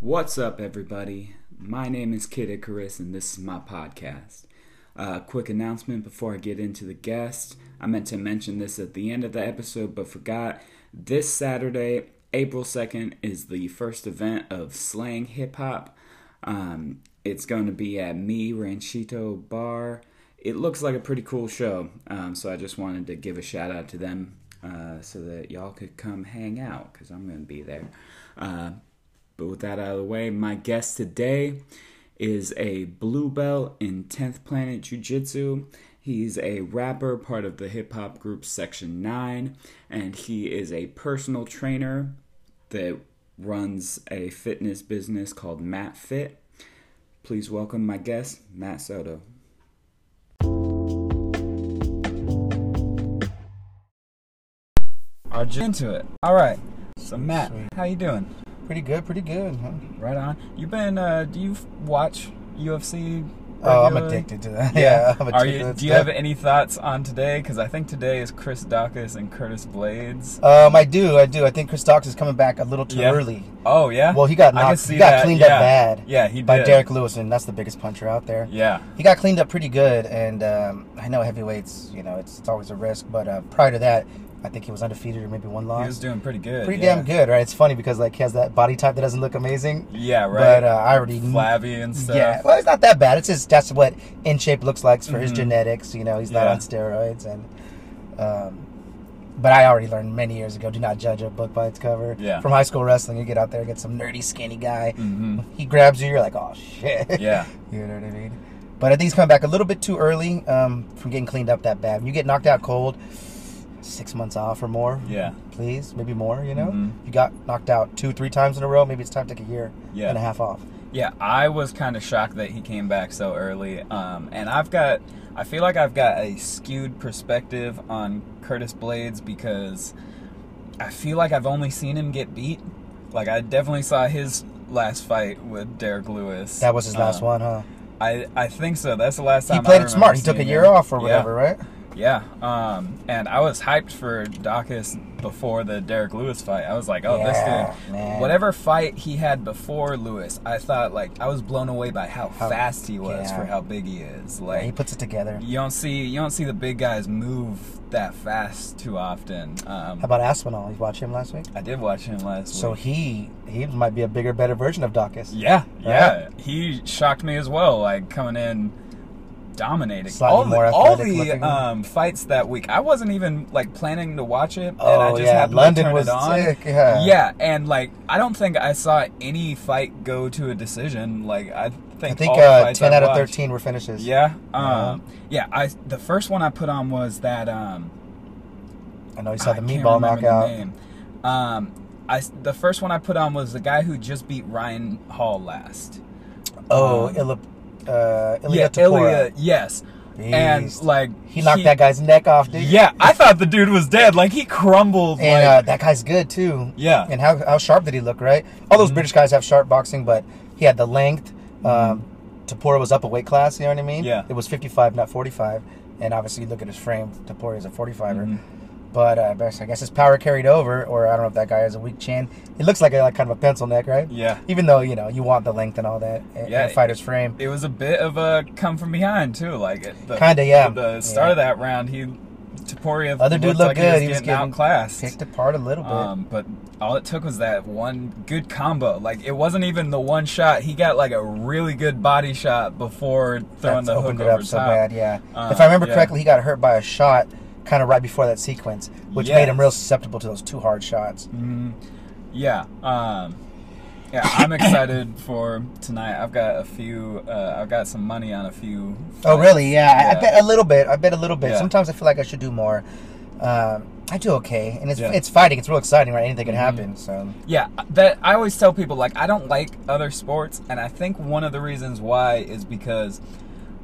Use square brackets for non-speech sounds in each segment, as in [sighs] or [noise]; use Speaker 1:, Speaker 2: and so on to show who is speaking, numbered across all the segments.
Speaker 1: What's up, everybody? My name is Kid Icarus, and this is my podcast. Uh, quick announcement before I get into the guest. I meant to mention this at the end of the episode, but forgot. This Saturday, April 2nd, is the first event of Slang Hip Hop. Um, it's going to be at Me Ranchito Bar. It looks like a pretty cool show, um, so I just wanted to give a shout out to them uh, so that y'all could come hang out because I'm going to be there. Uh, but with that out of the way, my guest today is a blue belt in 10th Planet Jiu Jitsu. He's a rapper, part of the hip hop group Sektion 9, and he is a personal trainer that runs a fitness business called MatFit. Please welcome my guest, Mat Soto. Jump into it. All right. So
Speaker 2: Mat,
Speaker 1: how you doing?
Speaker 2: Pretty good, pretty good. Huh?
Speaker 1: Right on. You've been? Uh, do you watch UFC?
Speaker 2: Oh, I'm addicted to that. [laughs] Yeah, I'm
Speaker 1: Are you?
Speaker 2: to that
Speaker 1: Do you have any thoughts on today? Because I think today is Chris Daukaus and Curtis Blaydes.
Speaker 2: Um, I do, I do. I think Chris Daukaus is coming back a little too
Speaker 1: Yeah.
Speaker 2: early.
Speaker 1: Oh yeah.
Speaker 2: Well, he got knocked. He got
Speaker 1: that,
Speaker 2: cleaned
Speaker 1: yeah.
Speaker 2: up bad.
Speaker 1: Yeah, he
Speaker 2: by. Derrick Lewis, and that's the biggest puncher out there.
Speaker 1: Yeah.
Speaker 2: He got cleaned up pretty good, and um, I know heavyweights, you know, it's, it's always a risk. But uh, prior to that, I think he was undefeated or maybe one loss.
Speaker 1: He was doing pretty good.
Speaker 2: pretty
Speaker 1: yeah.
Speaker 2: damn good, right? It's funny because like he has that body type that doesn't look amazing,
Speaker 1: Yeah. Right.
Speaker 2: but uh, I already
Speaker 1: Flabby and stuff.
Speaker 2: Yeah, well, it's not that bad. It's just that's what in shape looks like for his
Speaker 1: Mhm.
Speaker 2: genetics. You know, he's not
Speaker 1: Yeah.
Speaker 2: on steroids, and um, but I already learned many years ago: do not judge a book by its cover.
Speaker 1: Yeah.
Speaker 2: From high school wrestling, you get out there, get some nerdy, skinny guy.
Speaker 1: hmm
Speaker 2: He grabs you, you're like, oh shit.
Speaker 1: Yeah. [laughs]
Speaker 2: you know what I mean? But I think he's coming back a little bit too early um, from getting cleaned up that bad. When you get knocked out cold, six months off or more.
Speaker 1: Yeah.
Speaker 2: Please, maybe more. You know,
Speaker 1: Mhm.
Speaker 2: you got knocked out two, three times in a row. Maybe it's time to take a year
Speaker 1: Yeah.
Speaker 2: and a half off.
Speaker 1: Yeah, I was kind of shocked that he came back so early. Um, and I've got, I feel like I've got a skewed perspective on Curtis Blaydes because I feel like I've only seen him get beat. Like I definitely saw his last fight with Derrick Lewis.
Speaker 2: That was his last
Speaker 1: Um,
Speaker 2: one, huh?
Speaker 1: I I think so. That's the last time
Speaker 2: He played it smart. He took a year
Speaker 1: him.
Speaker 2: off or
Speaker 1: Yeah.
Speaker 2: whatever, right?
Speaker 1: Yeah, um, and I was hyped for Daukaus before the Derrick Lewis fight. I was like, oh,
Speaker 2: Yeah,
Speaker 1: this dude,
Speaker 2: man.
Speaker 1: whatever fight he had before Lewis, I thought like I was blown away by how,
Speaker 2: How-
Speaker 1: fast he was
Speaker 2: yeah.
Speaker 1: for how big he is.
Speaker 2: Yeah,
Speaker 1: Like
Speaker 2: he puts it together.
Speaker 1: you don't see you don't see the big guys move that fast too often. Um,
Speaker 2: How about Aspinall? You watched him last week?
Speaker 1: I did watch him last
Speaker 2: So
Speaker 1: week.
Speaker 2: So he he might be a bigger, better version of Daukaus.
Speaker 1: Yeah, yeah, he shocked me as well. Like coming in. Dominating
Speaker 2: Slightly
Speaker 1: all the, all the um, fights that week. I wasn't even like planning to watch it, and
Speaker 2: Oh
Speaker 1: I just
Speaker 2: yeah,
Speaker 1: happened
Speaker 2: London
Speaker 1: to turn
Speaker 2: was
Speaker 1: it on.
Speaker 2: sick. Yeah.
Speaker 1: Yeah, and like I don't think I saw any fight go to a decision. Like I think
Speaker 2: I think uh, ten
Speaker 1: I
Speaker 2: out of
Speaker 1: watched-
Speaker 2: thirteen were finishes.
Speaker 1: Yeah, um, yeah. I the first one I put on was that um,
Speaker 2: I know you saw the
Speaker 1: can't
Speaker 2: meatball
Speaker 1: the
Speaker 2: knockout.
Speaker 1: name. Um, I the first one I put on was the guy who just beat Ryan Hall last.
Speaker 2: Oh,
Speaker 1: Um,
Speaker 2: Illa, uh, Ilya
Speaker 1: yeah,
Speaker 2: Topuria.
Speaker 1: Ilya. Yes, and like
Speaker 2: he knocked that guy's neck off, dude.
Speaker 1: Yeah, I thought the dude was dead. Like he crumbled.
Speaker 2: And uh, that guy's good too.
Speaker 1: yeah,
Speaker 2: And how, how sharp did he look, right? All those
Speaker 1: Mhm.
Speaker 2: British guys have sharp boxing, but he had the length. Um, Topuria was up a weight class, you know what I mean?
Speaker 1: Mm-hmm. Yeah.
Speaker 2: It was 55, not 45. And obviously, you look at his frame, Topuria is a 45er.
Speaker 1: Mhm.
Speaker 2: But uh, I guess his power carried over, or I don't know if that guy has a weak chin. He looks like a like kind of a pencil neck, right?
Speaker 1: yeah.
Speaker 2: Even though, you know, you want the length and all that in
Speaker 1: Yeah,
Speaker 2: a fighter's frame.
Speaker 1: It was a bit of a come from behind too. Like the,
Speaker 2: Kinda, yeah.
Speaker 1: The start
Speaker 2: Yeah.
Speaker 1: of that round, he Topuria
Speaker 2: Other dude
Speaker 1: looked like
Speaker 2: good.
Speaker 1: He
Speaker 2: He
Speaker 1: was
Speaker 2: was
Speaker 1: getting outclassed.
Speaker 2: Picked apart a little bit.
Speaker 1: Um, but all it took was that one good combo. Like it wasn't even the one shot. He got like a really good body shot before throwing
Speaker 2: That's
Speaker 1: the hook
Speaker 2: opened
Speaker 1: over
Speaker 2: it up
Speaker 1: top.
Speaker 2: so bad, yeah. If I remember
Speaker 1: yeah.
Speaker 2: correctly, he got hurt by a shot kind of right before that sequence, which made him real susceptible to those two hard shots.
Speaker 1: Mhm. Yeah. Um, yeah, I'm excited [coughs] for tonight. I've got a few. Uh, I've got some money on a few.
Speaker 2: Oh, really? Yeah, I- I bet a little bit. I bet a little bit.
Speaker 1: Yeah.
Speaker 2: Sometimes I feel like I should do more. Um, I do okay, and it's
Speaker 1: Yeah.
Speaker 2: it's fighting. It's real exciting, right? Anything can
Speaker 1: Mhm.
Speaker 2: happen. So
Speaker 1: Yeah, that I always tell people like I don't like other sports, and I think one of the reasons why is because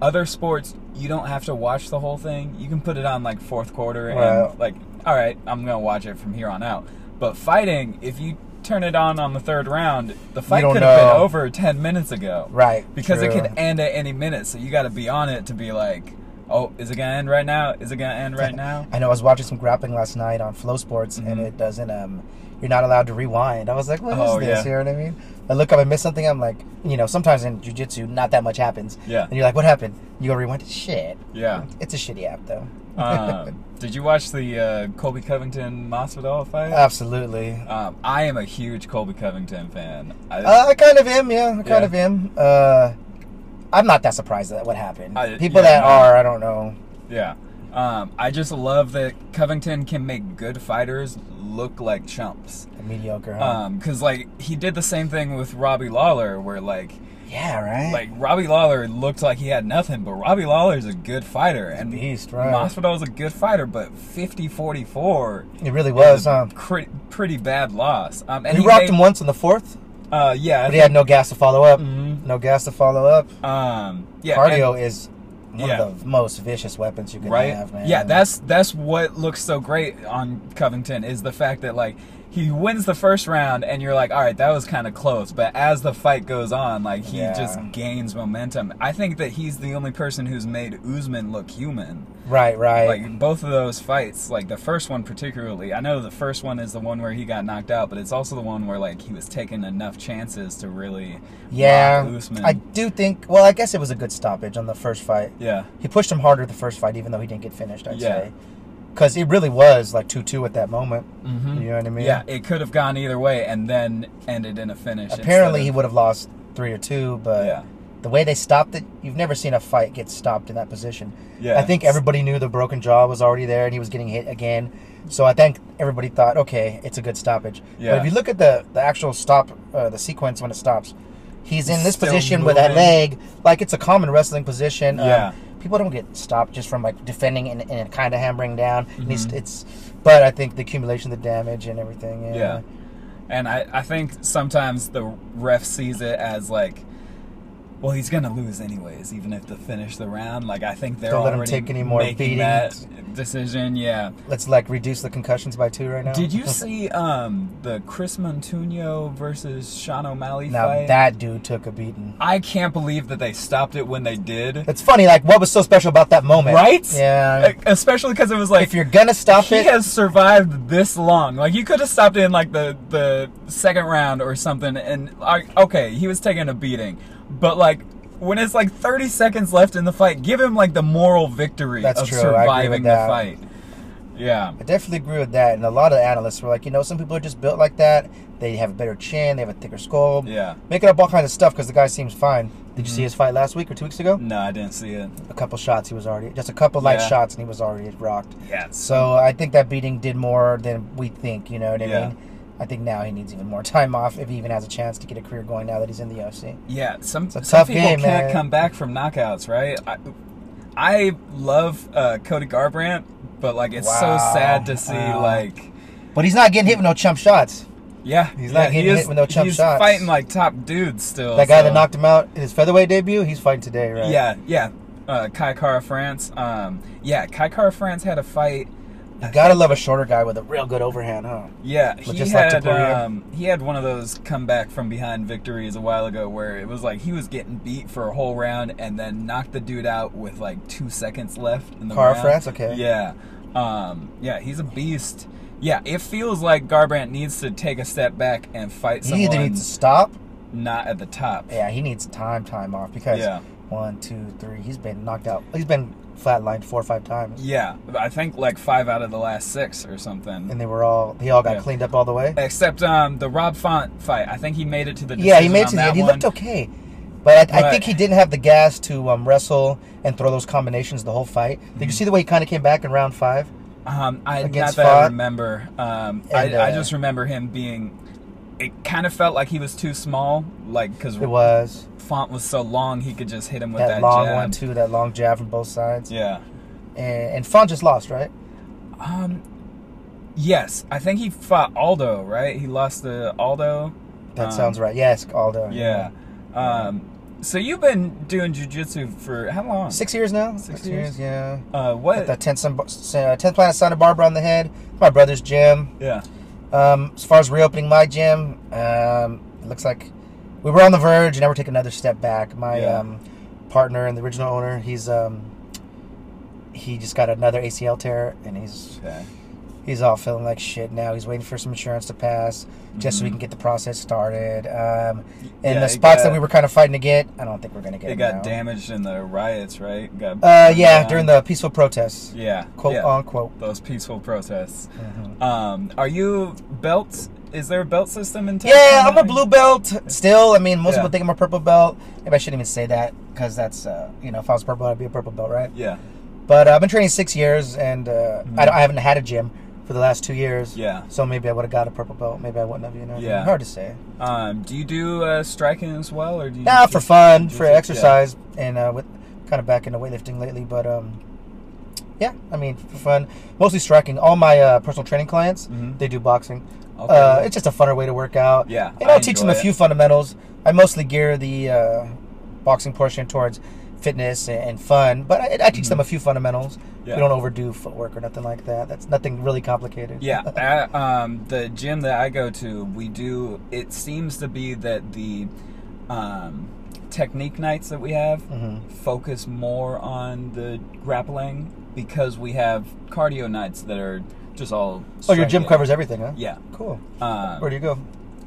Speaker 1: other sports you don't have to watch the whole thing. You can put it on like fourth quarter and
Speaker 2: Right.
Speaker 1: like, all right, I'm gonna watch it from here on out. But fighting, if you turn it on on the third round, the fight could have been over ten minutes ago.
Speaker 2: right
Speaker 1: Because it
Speaker 2: true.
Speaker 1: could end at any minute, so you got to be on it to be like, oh, is it gonna end right now? Is it gonna end right [laughs] now?
Speaker 2: I know I was watching some grappling last night on FloSports, and
Speaker 1: Mhm.
Speaker 2: it doesn't. Um, you're not allowed to rewind. I was like, what is
Speaker 1: Oh,
Speaker 2: this?
Speaker 1: yeah.
Speaker 2: You know what I mean? I look up, I miss something. I'm like, you know, sometimes in jujitsu, not that much happens.
Speaker 1: Yeah.
Speaker 2: And you're like, what happened? You go rewind. Shit.
Speaker 1: Yeah.
Speaker 2: It's a shitty app though.
Speaker 1: Um, [laughs] did you watch the uh, Colby Covington Masvidal fight?
Speaker 2: Absolutely.
Speaker 1: Um, I am a huge Colby Covington fan. I,
Speaker 2: Uh, I kind of am, yeah. I kind
Speaker 1: Yeah.
Speaker 2: of am. Uh, I'm not that surprised at what happened.
Speaker 1: I-
Speaker 2: People
Speaker 1: yeah,
Speaker 2: that
Speaker 1: no.
Speaker 2: are, I don't know.
Speaker 1: yeah. Um, I just love that Covington can make good fighters look like chumps.
Speaker 2: Mediocre. Huh?
Speaker 1: Um, cause like he did the same thing with Robbie Lawler, where like
Speaker 2: yeah, right.
Speaker 1: like Robbie Lawler looked like he had nothing, but Robbie Lawler's a good fighter, and
Speaker 2: beast, right.
Speaker 1: Masvidal's a good fighter, but 50-44
Speaker 2: it really was.
Speaker 1: a
Speaker 2: Huh?
Speaker 1: cre- pretty bad loss. Um, and
Speaker 2: He,
Speaker 1: he
Speaker 2: rocked
Speaker 1: made-
Speaker 2: him once in the fourth,
Speaker 1: Uh, yeah,
Speaker 2: but he had no gas to follow up.
Speaker 1: Mhm.
Speaker 2: No gas to follow up.
Speaker 1: Um, yeah,
Speaker 2: Cardio
Speaker 1: and-
Speaker 2: is one
Speaker 1: Yeah.
Speaker 2: of the most vicious weapons you can
Speaker 1: right?
Speaker 2: have, man.
Speaker 1: Yeah, that's that's what looks so great on Covington is the fact that like he wins the first round and you're like, all right, that was kind of close, but as the fight goes on, like he
Speaker 2: Yeah.
Speaker 1: just gains momentum. I think that he's the only person who's made Usman look human.
Speaker 2: right, right.
Speaker 1: Like both of those fights, like the first one particularly. I know the first one is the one where he got knocked out, but it's also the one where like he was taking enough chances to really
Speaker 2: yeah,
Speaker 1: Usman.
Speaker 2: I do think. Well, I guess it was a good stoppage on the first fight.
Speaker 1: yeah.
Speaker 2: He pushed him harder the first fight, even though he didn't get finished. I'd
Speaker 1: Yeah.
Speaker 2: say, because it really was like two-two at that moment.
Speaker 1: Mhm.
Speaker 2: You know what I mean?
Speaker 1: Yeah, it could have gone either way and then ended in a finish.
Speaker 2: Apparently,
Speaker 1: instead
Speaker 2: he would have lost three or two, but
Speaker 1: Yeah.
Speaker 2: the way they stopped it, you've never seen a fight get stopped in that position.
Speaker 1: Yeah.
Speaker 2: I think everybody knew the broken jaw was already there and he was getting hit again. So I think everybody thought, okay, it's a good stoppage.
Speaker 1: Yeah.
Speaker 2: But if you look at the, the actual stop, uh, the sequence when it stops, he's in this
Speaker 1: Still
Speaker 2: position with that leg, like it's a common wrestling position. Um,
Speaker 1: Yeah.
Speaker 2: People don't get stopped just from like defending and, and kind of hammering down. He's,
Speaker 1: Mhm.
Speaker 2: it's, but I think the accumulation of the damage and everything. Yeah.
Speaker 1: Yeah. And I, I think sometimes the ref sees it as like, well, he's gonna lose anyways, even if to finish the round. Like I think they're
Speaker 2: Don't let him
Speaker 1: already
Speaker 2: take any more
Speaker 1: making that decision. Yeah.
Speaker 2: Let's like reduce the concussions by two right now.
Speaker 1: Did you [laughs] see um, the Chris Moutinho versus Sean O'Malley
Speaker 2: now
Speaker 1: fight?
Speaker 2: that dude took a beating.
Speaker 1: I can't believe that they stopped it when they did.
Speaker 2: It's funny, like what was so special about that moment,
Speaker 1: Right?
Speaker 2: Yeah.
Speaker 1: Especially because it was like
Speaker 2: if you're gonna stop
Speaker 1: he
Speaker 2: it,
Speaker 1: has survived this long. Like you could have stopped it in like the the second round or something, and like okay, he was taking a beating, but like when it's like 30 seconds left in the fight, give him like the moral victory
Speaker 2: That's
Speaker 1: of
Speaker 2: true, I agree with
Speaker 1: surviving the fight. Yeah,
Speaker 2: I definitely agree with that. And a lot of analysts were like, you know, some people are just built like that. They have a better chin, they have a thicker skull.
Speaker 1: yeah.
Speaker 2: Making up all kinds of stuff because the guy seems fine. Did you
Speaker 1: Mhm.
Speaker 2: see his fight last week or two weeks ago?
Speaker 1: No, I didn't see it.
Speaker 2: A couple shots, he was already just a couple light
Speaker 1: Yeah.
Speaker 2: shots, and he was already rocked.
Speaker 1: Yeah.
Speaker 2: So I think that beating did more than we think. You know what I
Speaker 1: Yeah.
Speaker 2: mean? I think now he needs even more [laughs] time off if he even has a chance to get a career going now that he's in the UFC.
Speaker 1: Yeah, some, some
Speaker 2: tough
Speaker 1: people
Speaker 2: game,
Speaker 1: can't
Speaker 2: man.
Speaker 1: come back from knockouts, right? I, I love uh, Cody Garbrandt, but like it's so sad to see
Speaker 2: Wow.
Speaker 1: like
Speaker 2: But he's not getting hit with no chump shots.
Speaker 1: yeah,
Speaker 2: He's
Speaker 1: yeah,
Speaker 2: not getting
Speaker 1: he is,
Speaker 2: hit with no chump
Speaker 1: he's
Speaker 2: shots.
Speaker 1: fighting like top dudes still.
Speaker 2: That guy
Speaker 1: so-
Speaker 2: that knocked him out in his featherweight debut, he's fighting today, right?
Speaker 1: Yeah, yeah. Uh, Kai Kara France. Um, yeah, Kai Kara France had a fight.
Speaker 2: You gotta love a shorter guy with a real good overhand, huh?
Speaker 1: Yeah, he
Speaker 2: just
Speaker 1: had
Speaker 2: Taporia.
Speaker 1: um, he had one of those comeback from behind victories a while ago where it was like he was getting beat for a whole round and then knocked the dude out with like two seconds left in the
Speaker 2: Kara
Speaker 1: round.
Speaker 2: France? Okay.
Speaker 1: Yeah, um, yeah, he's a beast. Yeah, it feels like Garbrandt needs to take a step back and fight
Speaker 2: He either needs to stop.
Speaker 1: not at the top.
Speaker 2: Yeah, he needs time, time off because
Speaker 1: Yeah.
Speaker 2: one, two, three. He's been knocked out. He's been flatlined four or five times,
Speaker 1: Yeah, I think like five out of the last six or something.
Speaker 2: and they were all. they all got
Speaker 1: Yeah.
Speaker 2: cleaned up all the way.
Speaker 1: Except um, the Rob Font fight. I think he made it to the
Speaker 2: Yeah, he made it to the end. He looked okay, but I, I think he didn't have the gas to um, wrestle and throw those combinations the whole fight. Did you
Speaker 1: Mhm.
Speaker 2: see the way he kind of came back in round five?
Speaker 1: Um, I not that I remember. Um,
Speaker 2: And,
Speaker 1: I, I
Speaker 2: uh,
Speaker 1: just remember him being. It kind of felt like he was too small, like because
Speaker 2: It was
Speaker 1: Font was so long, he could just hit him with
Speaker 2: that,
Speaker 1: that,
Speaker 2: long
Speaker 1: jab.
Speaker 2: one too. That long jab from both sides.
Speaker 1: Yeah.
Speaker 2: And, and Font just lost, right?
Speaker 1: Um. Yes, I think he fought Aldo. Right, he lost to Aldo.
Speaker 2: That
Speaker 1: Um,
Speaker 2: sounds right. Yes, Aldo.
Speaker 1: Yeah. Um. So you've been doing jujitsu for how long?
Speaker 2: Six years now.
Speaker 1: Six years?
Speaker 2: Yeah.
Speaker 1: Uh,
Speaker 2: At
Speaker 1: what?
Speaker 2: the 10th, Sun- uh, 10th Planet Santa Barbara on the head. My brother's gym.
Speaker 1: yeah.
Speaker 2: Um, as far as reopening my gym, um, it looks like we were on the verge and now we're taking another step back. My
Speaker 1: Yeah.
Speaker 2: um, partner and the original owner, he's um, he just got another ACL tear and he's
Speaker 1: Okay.
Speaker 2: He's all feeling like shit now. He's waiting for some insurance to pass just so we
Speaker 1: Mhm.
Speaker 2: can get the process started. Um, and
Speaker 1: Yeah,
Speaker 2: the spots
Speaker 1: got-
Speaker 2: that we were kind of fighting to get, I don't think we're gonna get.
Speaker 1: It got
Speaker 2: now.
Speaker 1: damaged in the riots, right? Got
Speaker 2: Uh, yeah,
Speaker 1: down.
Speaker 2: during the peaceful protests,
Speaker 1: yeah,
Speaker 2: quote
Speaker 1: yeah,
Speaker 2: unquote.
Speaker 1: those peaceful protests.
Speaker 2: Mhm.
Speaker 1: Um, are you belt? Is there a belt system in?
Speaker 2: Yeah,
Speaker 1: Taekwondo?
Speaker 2: I'm a blue belt still. I mean, most
Speaker 1: Yeah.
Speaker 2: people think I'm a purple belt. Maybe I shouldn't even say that because that's, uh, you know, if I was purple, I'd be a purple belt, right?
Speaker 1: Yeah,
Speaker 2: But uh, I've been training six years, and uh, I, don't- I haven't had a gym for the last two years.
Speaker 1: Mm-hmm. yeah.
Speaker 2: So maybe I would have got a purple belt. Maybe I wouldn't have. You know,
Speaker 1: Yeah.
Speaker 2: hard to say.
Speaker 1: Um, do you do uh, striking as well, or do you?
Speaker 2: Nah, for
Speaker 1: just-
Speaker 2: fun,
Speaker 1: just-
Speaker 2: for
Speaker 1: yeah.
Speaker 2: exercise, and uh, with kind of back into weightlifting lately. But um, yeah, I mean, for fun, mostly striking. All my uh, personal training clients,
Speaker 1: Mhm.
Speaker 2: they do boxing.
Speaker 1: Okay.
Speaker 2: Uh, it's just a funner way to work out.
Speaker 1: Yeah,
Speaker 2: and I'll
Speaker 1: I
Speaker 2: teach them a
Speaker 1: enjoy
Speaker 2: few fundamentals. I mostly gear the uh, boxing portion towards fitness and, fun, but I, I teach them a few fundamentals.
Speaker 1: Mm-hmm. Yeah.
Speaker 2: We don't overdo footwork or nothing like that. That's nothing really complicated.
Speaker 1: Yeah, [laughs] at, um, the gym that I go to, we do. It seems to be that the um, technique nights that we have
Speaker 2: Mhm.
Speaker 1: focus more on the grappling because we have cardio nights that are just all.
Speaker 2: Oh, your gym covers everything, huh?
Speaker 1: Yeah.
Speaker 2: Cool.
Speaker 1: Um,
Speaker 2: Where do you go?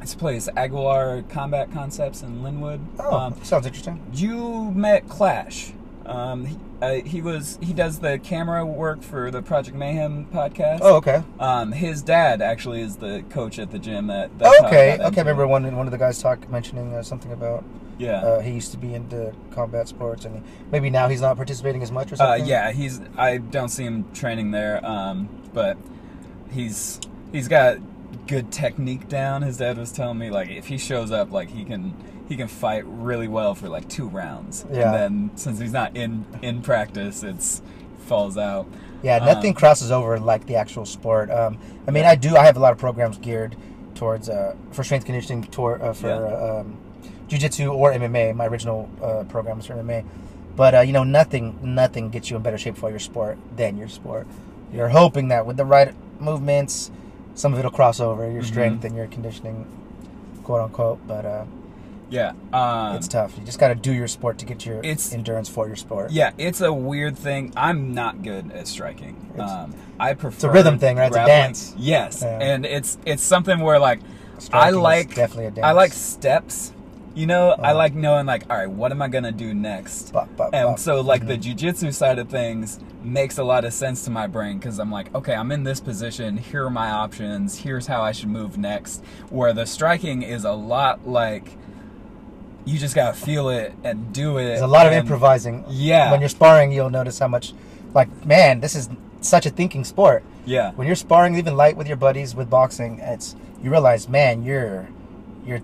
Speaker 1: This place, Aguilar Combat Concepts in Lynwood.
Speaker 2: Oh,
Speaker 1: Um,
Speaker 2: sounds interesting.
Speaker 1: you met Clash. Um, he, uh, he was he does the camera work for the Project Mayhem podcast.
Speaker 2: Oh, okay.
Speaker 1: Um, his dad actually is the coach at the gym. That
Speaker 2: Oh,
Speaker 1: how I
Speaker 2: okay. Okay.
Speaker 1: into
Speaker 2: Remember one one of the guys talk mentioning uh, something about
Speaker 1: Yeah.
Speaker 2: uh, he used to be into combat sports and maybe now he's not participating as much or
Speaker 1: Uh,
Speaker 2: something.
Speaker 1: yeah, he's. I don't see him training there, um, but he's he's got good technique down. His dad was telling me like if he shows up, like he can he can fight really well for like two rounds.
Speaker 2: Yeah.
Speaker 1: And then since he's not in in practice, it's falls out.
Speaker 2: Yeah, nothing
Speaker 1: Um,
Speaker 2: crosses over like the actual sport. Um, I mean, I do. I have a lot of programs geared towards uh, for strength conditioning, tor- uh, for
Speaker 1: Yeah.
Speaker 2: uh, um, jujitsu or MMA. My original uh, program was for MMA, but uh, you know, nothing, nothing gets you in better shape for your sport than your sport. You're hoping that with the right movements, some of it'll cross over your
Speaker 1: Mhm.
Speaker 2: strength and your conditioning, quote unquote. But uh,
Speaker 1: Yeah. Um,
Speaker 2: it's tough. You just got to do your sport to get your
Speaker 1: It's-
Speaker 2: endurance for your sport.
Speaker 1: Yeah, it's a weird thing. I'm not good at striking.
Speaker 2: It's-
Speaker 1: Um, I prefer
Speaker 2: rhythm thing, right? It's a dance.
Speaker 1: Yes,
Speaker 2: Yeah.
Speaker 1: and it's it's something where like I
Speaker 2: Striking is
Speaker 1: like
Speaker 2: definitely a dance.
Speaker 1: I like steps. You know, I
Speaker 2: Uh-huh.
Speaker 1: like knowing like, all right, what am I gonna do next?
Speaker 2: Bop, bop,
Speaker 1: And
Speaker 2: bop.
Speaker 1: so like the
Speaker 2: Mhm.
Speaker 1: jujitsu side of things makes a lot of sense to my brain because I'm like, okay, I'm in this position. Here are my options. Here's how I should move next. Where the striking is a lot like you just gotta feel it and do it.
Speaker 2: There's a lot of improvising.
Speaker 1: Yeah.
Speaker 2: When you're sparring, you'll notice how much, like, man, this is such a thinking sport.
Speaker 1: Yeah.
Speaker 2: When you're sparring, even light with your buddies with boxing, it's you realize, man, you're, you're,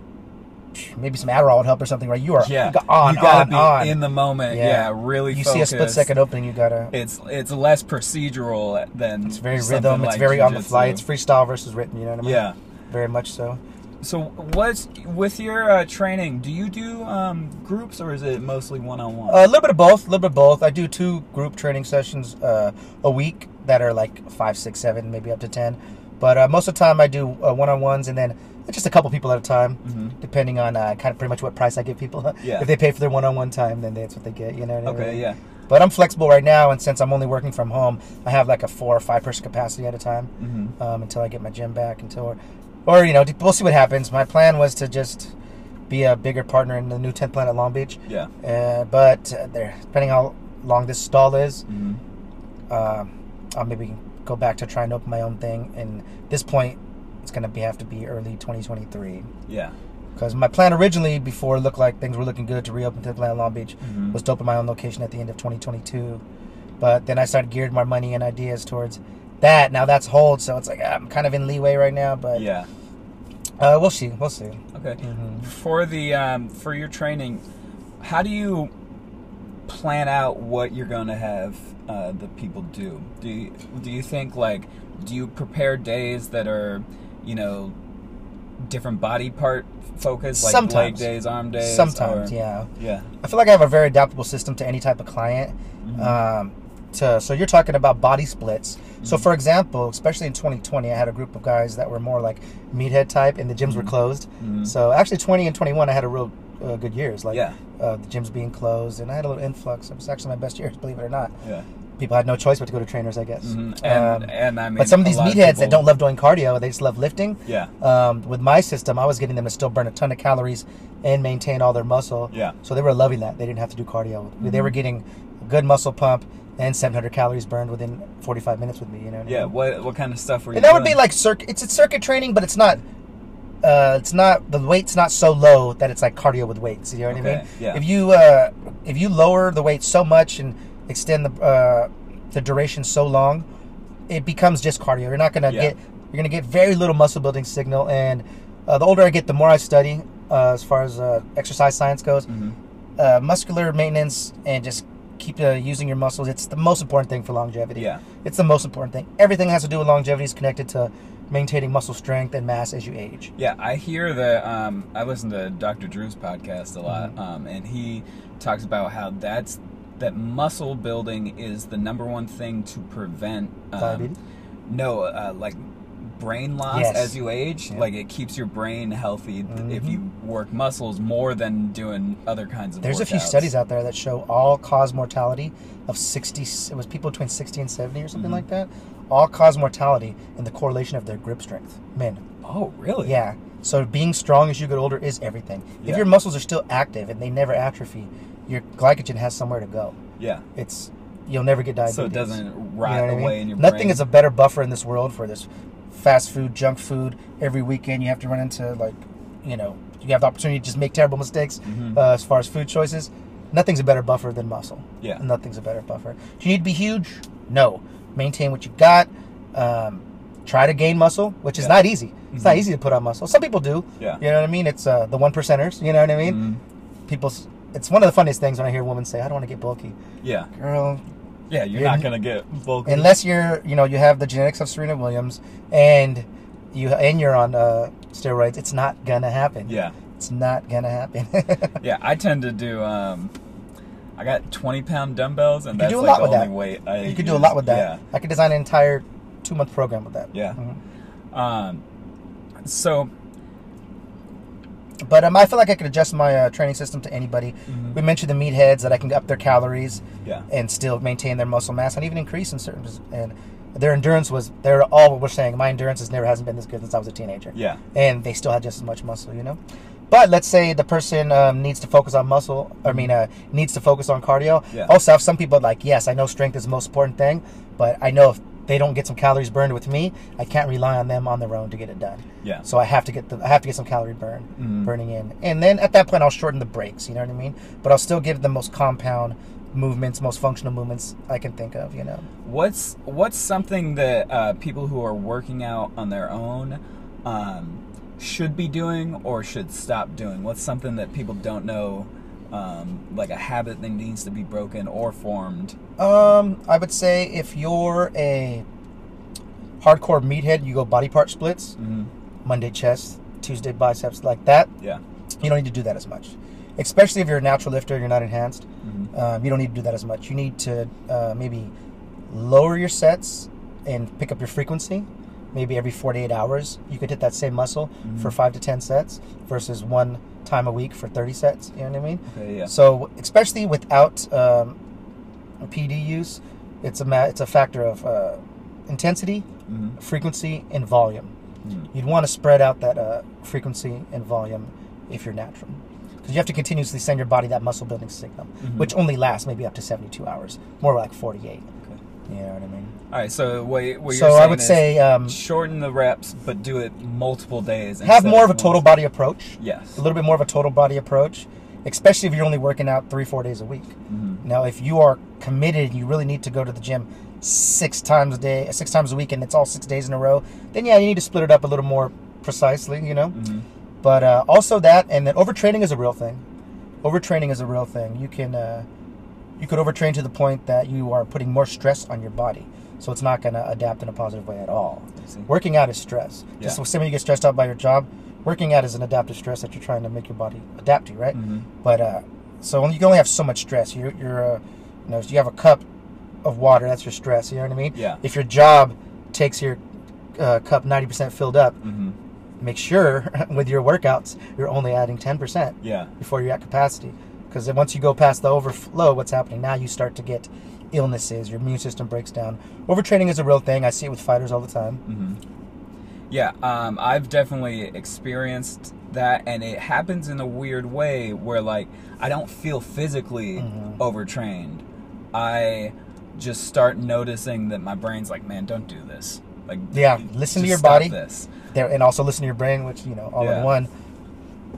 Speaker 2: maybe some Adderall would help or something, right? You are
Speaker 1: Yeah,
Speaker 2: on,
Speaker 1: you gotta
Speaker 2: on,
Speaker 1: be
Speaker 2: on.
Speaker 1: in the moment. Yeah, really.
Speaker 2: You see a split second opening, you gotta.
Speaker 1: It's it's less procedural than
Speaker 2: It's very rhythm. it's
Speaker 1: like
Speaker 2: very on the fly. It's freestyle versus written. You know what I mean?
Speaker 1: Yeah.
Speaker 2: Very much so.
Speaker 1: So what's with your uh, training? Do you do um, groups or is it mostly one on one?
Speaker 2: A little bit of both. A little bit of both. I do two group training sessions uh, a week that are like five, six, seven, maybe up to ten. But uh, most of the time, I do uh, one-on-ones, and then just a couple people at a time,
Speaker 1: Mhm.
Speaker 2: depending on uh, kind of pretty much what price I give people. [laughs]
Speaker 1: Yeah.
Speaker 2: If they pay for their one-on-one time, then that's what they get. You know. What I
Speaker 1: Okay,
Speaker 2: mean?
Speaker 1: yeah.
Speaker 2: But I'm flexible right now, and since I'm only working from home, I have like a four or five person capacity at a time
Speaker 1: hmm
Speaker 2: um, until I get my gym back. Until, or or you know, we'll see what happens. My plan was to just be a bigger partner in the new 10th Planet Long Beach.
Speaker 1: Yeah.
Speaker 2: Uh, but uh, there, depending how long this stall is,
Speaker 1: hmm
Speaker 2: uh, I'll maybe go back to trying to open my own thing. And this point, it's gonna be have to be early 2023
Speaker 1: Yeah.
Speaker 2: because my plan originally, before it looked like things were looking good to reopen to Planet Long Beach,
Speaker 1: Mhm.
Speaker 2: was to open my own location at the end of 2022. But then I started geared my money and ideas towards that. Now that's hold, so it's like I'm kind of in leeway right now. But
Speaker 1: Yeah.
Speaker 2: uh, we'll see. We'll see.
Speaker 1: Okay.
Speaker 2: Mhm.
Speaker 1: For the um, for your training, how do you plan out what you're going to have uh, the people do? Do you, do you think like do you prepare days that are you know different body part focus like leg days, arm days?
Speaker 2: Sometimes,
Speaker 1: or-
Speaker 2: yeah.
Speaker 1: Yeah.
Speaker 2: I feel like I have a very adaptable system to any type of client.
Speaker 1: Mhm.
Speaker 2: Um, to so you're talking about body splits. So
Speaker 1: Mhm.
Speaker 2: for example, especially in 2020, I had a group of guys that were more like meathead type, and the gyms were
Speaker 1: Mhm.
Speaker 2: closed.
Speaker 1: Mhm.
Speaker 2: So actually, 20 and 21, I had a real uh, good years. Like
Speaker 1: Yeah.
Speaker 2: uh, the gyms being closed, and I had a little influx. It was actually my best years, [laughs] believe it or not.
Speaker 1: Yeah.
Speaker 2: People had no choice but to go to trainers, I guess.
Speaker 1: Mhm. And,
Speaker 2: Um,
Speaker 1: and I mean,
Speaker 2: but some of these meatheads that don't love doing cardio, they just love lifting.
Speaker 1: Yeah.
Speaker 2: Um, with my system, I was getting them to still burn a ton of calories and maintain all their muscle.
Speaker 1: Yeah.
Speaker 2: So they were loving that. They didn't have to do cardio. They
Speaker 1: Mhm.
Speaker 2: were getting a good muscle pump and 700 calories burned within 45 minutes with me. You know. What I
Speaker 1: Yeah.
Speaker 2: mean?
Speaker 1: What what kind of stuff were you?
Speaker 2: And that would be like circuit. It's a circuit training, but it's not. Uh, it's not the weight's not so low that it's like cardio with weights. You know what I mean?
Speaker 1: yeah.
Speaker 2: If you uh, if you lower the weight so much and extend the uh, the duration so long, it becomes just cardio. You're not gonna
Speaker 1: Yeah.
Speaker 2: get you're gonna get very little muscle building signal. And uh, the older I get, the more I study uh, as far as uh, exercise science goes.
Speaker 1: Mhm.
Speaker 2: Uh, muscular maintenance and just keep uh, using your muscles. It's the most important thing for longevity.
Speaker 1: Yeah.
Speaker 2: It's the most important thing. Everything has to do with longevity is connected to maintaining muscle strength and mass as you age.
Speaker 1: Yeah, I hear that. Um, I listen to Dr. Drew's podcast a lot,
Speaker 2: Mm-hmm.
Speaker 1: um, and he talks about how that's that muscle building is the number one thing to prevent um,
Speaker 2: Diabetes?
Speaker 1: No, uh, like brain loss
Speaker 2: Yes.
Speaker 1: as you age.
Speaker 2: Yeah.
Speaker 1: Like it keeps your brain healthy th- if you work muscles more than doing other kinds of.
Speaker 2: There's a few studies out there that show all cause mortality of 60. It was people between 60 and 70 or something
Speaker 1: Mhm.
Speaker 2: like that. All cause mortality in the correlation of their grip strength. Men.
Speaker 1: Oh, really?
Speaker 2: Yeah. So being strong as you get older is everything.
Speaker 1: Yeah.
Speaker 2: If your muscles are still active and they never atrophy, your glycogen has somewhere to go.
Speaker 1: Yeah.
Speaker 2: It's you'll never get diabetes.
Speaker 1: So it doesn't
Speaker 2: You know
Speaker 1: rot
Speaker 2: what I mean?
Speaker 1: away in your brain.
Speaker 2: Nothing
Speaker 1: brain.
Speaker 2: is a better buffer in this world for this fast food, junk food. Every weekend you have to run into like, you know, you have the opportunity to just make terrible mistakes
Speaker 1: Mhm.
Speaker 2: uh, as far as food choices. Nothing's a better buffer than muscle.
Speaker 1: Yeah.
Speaker 2: Nothing's a better buffer. Do you need to be huge? No. Maintain what you got. Um, try to gain muscle, which is
Speaker 1: Yeah.
Speaker 2: not easy. It's not
Speaker 1: Mhm.
Speaker 2: easy to put on muscle. Some people do.
Speaker 1: Yeah.
Speaker 2: You know what I mean? It's uh, the one percenters. You know what I mean?
Speaker 1: Mhm.
Speaker 2: People. It's one of the funniest things when I hear a woman say, "I don't want to get bulky."
Speaker 1: Yeah.
Speaker 2: Girl,
Speaker 1: Yeah. You're,
Speaker 2: You're
Speaker 1: not gonna get bulky.
Speaker 2: unless you're you know you have the genetics of Serena Williams and you and you're on uh, steroids, it's not gonna happen.
Speaker 1: Yeah.
Speaker 2: it's not gonna happen. [laughs]
Speaker 1: Yeah, I tend to do. Um, I got twenty pound dumbbells, and
Speaker 2: You
Speaker 1: that's
Speaker 2: do a
Speaker 1: like
Speaker 2: lot
Speaker 1: the
Speaker 2: with
Speaker 1: only
Speaker 2: that.
Speaker 1: weight I.
Speaker 2: you could do a lot with that.
Speaker 1: Yeah.
Speaker 2: I could design an entire two month program with that.
Speaker 1: Yeah.
Speaker 2: Mhm.
Speaker 1: Um, so
Speaker 2: But um, I feel like I could adjust my uh, training system to anybody.
Speaker 1: Mhm.
Speaker 2: We mentioned the meatheads that I can up their calories
Speaker 1: yeah,
Speaker 2: and still maintain their muscle mass and even increase in certain. And their endurance was they're all what we're saying. My endurance has never hasn't been this good since I was a teenager.
Speaker 1: yeah,
Speaker 2: and they still had just as much muscle, you know. But let's say the person um, needs to focus on muscle. I mean, uh, needs to focus on cardio.
Speaker 1: Yeah.
Speaker 2: Also, some people like, yes, I know strength is the most important thing, but I know if they don't get some calories burned with me, I can't rely on them on their own to get it done.
Speaker 1: yeah.
Speaker 2: So I have to get the I have to get some calorie burn
Speaker 1: Mhm.
Speaker 2: burning in, and then at that point I'll shorten the breaks. You know what I mean? But I'll still give the most compound movements, most functional movements I can think of. You know.
Speaker 1: What's what's something that uh, people who are working out on their own um, should be doing or should stop doing? What's something that people don't know, um, like a habit that needs to be broken or formed?
Speaker 2: Um, I would say if you're a hardcore meathead, you go body part splits,
Speaker 1: hmm
Speaker 2: Monday chest, Tuesday biceps, like that.
Speaker 1: Yeah.
Speaker 2: You don't need to do that as much, especially if you're a natural lifter and you're not enhanced.
Speaker 1: hmm
Speaker 2: Um, you don't need to do that as much. You need to uh, maybe lower your sets and pick up your frequency. Maybe every 48 hours, you could hit that same muscle
Speaker 1: Mhm.
Speaker 2: for five to 10 sets versus one time a week for 30 sets. You know what I mean?
Speaker 1: Okay. Yeah.
Speaker 2: So, especially without um, PED use, it's a ma- it's a factor of uh, intensity,
Speaker 1: hmm
Speaker 2: frequency, and volume.
Speaker 1: hmm
Speaker 2: You'd want to spread out that uh, frequency and volume if you're natural, because you have to continuously send your body that muscle building signal,
Speaker 1: Mhm.
Speaker 2: which only lasts maybe up to 72 hours, more like 48. You know what I mean?
Speaker 1: All right. So what, what
Speaker 2: so
Speaker 1: you're
Speaker 2: I would
Speaker 1: is
Speaker 2: say um,
Speaker 1: shorten the reps, but do it multiple days.
Speaker 2: have more of a total body approach.
Speaker 1: Yes.
Speaker 2: A little bit more of a total body approach, especially if you're only working out three, four days a week.
Speaker 1: hmm
Speaker 2: Now, if you are committed, and you really need to go to the gym six times a day, six times a week, and it's all six days in a row. Then yeah, you need to split it up a little more precisely, you know.
Speaker 1: hmm
Speaker 2: But uh, also that, and then overtraining is a real thing. Overtraining is a real thing. You can uh, you could overtrain to the point that you are putting more stress on your body, so it's not going to adapt in a positive way at all. Working out is stress. Just
Speaker 1: Yeah.
Speaker 2: the same way you get stressed out by your job, working out is an adaptive stress that you're trying to make your body adapt to, right?
Speaker 1: hmm
Speaker 2: But uh, so only, you can only have so much stress. You're, you're uh, you know, you have a cup of water, that's your stress. You know what I mean?
Speaker 1: Yeah.
Speaker 2: If your job takes your uh, cup 90% filled up,
Speaker 1: hmm
Speaker 2: make sure [laughs] with your workouts you're only adding 10%
Speaker 1: Yeah.
Speaker 2: before you're at capacity. Because once you go past the overflow, what's happening now? You start to get illnesses. Your immune system breaks down. Overtraining is a real thing. I see it with fighters all the time.
Speaker 1: Mm-hmm. Yeah, um, I've definitely experienced that, and it happens in a weird way where, like, I don't feel physically
Speaker 2: Mhm.
Speaker 1: overtrained. I just start noticing that my brain's like, man, don't do this. Like,
Speaker 2: Yeah, listen to your body.
Speaker 1: This.
Speaker 2: There, and also listen to your brain, which you know, all
Speaker 1: Yeah.
Speaker 2: in one.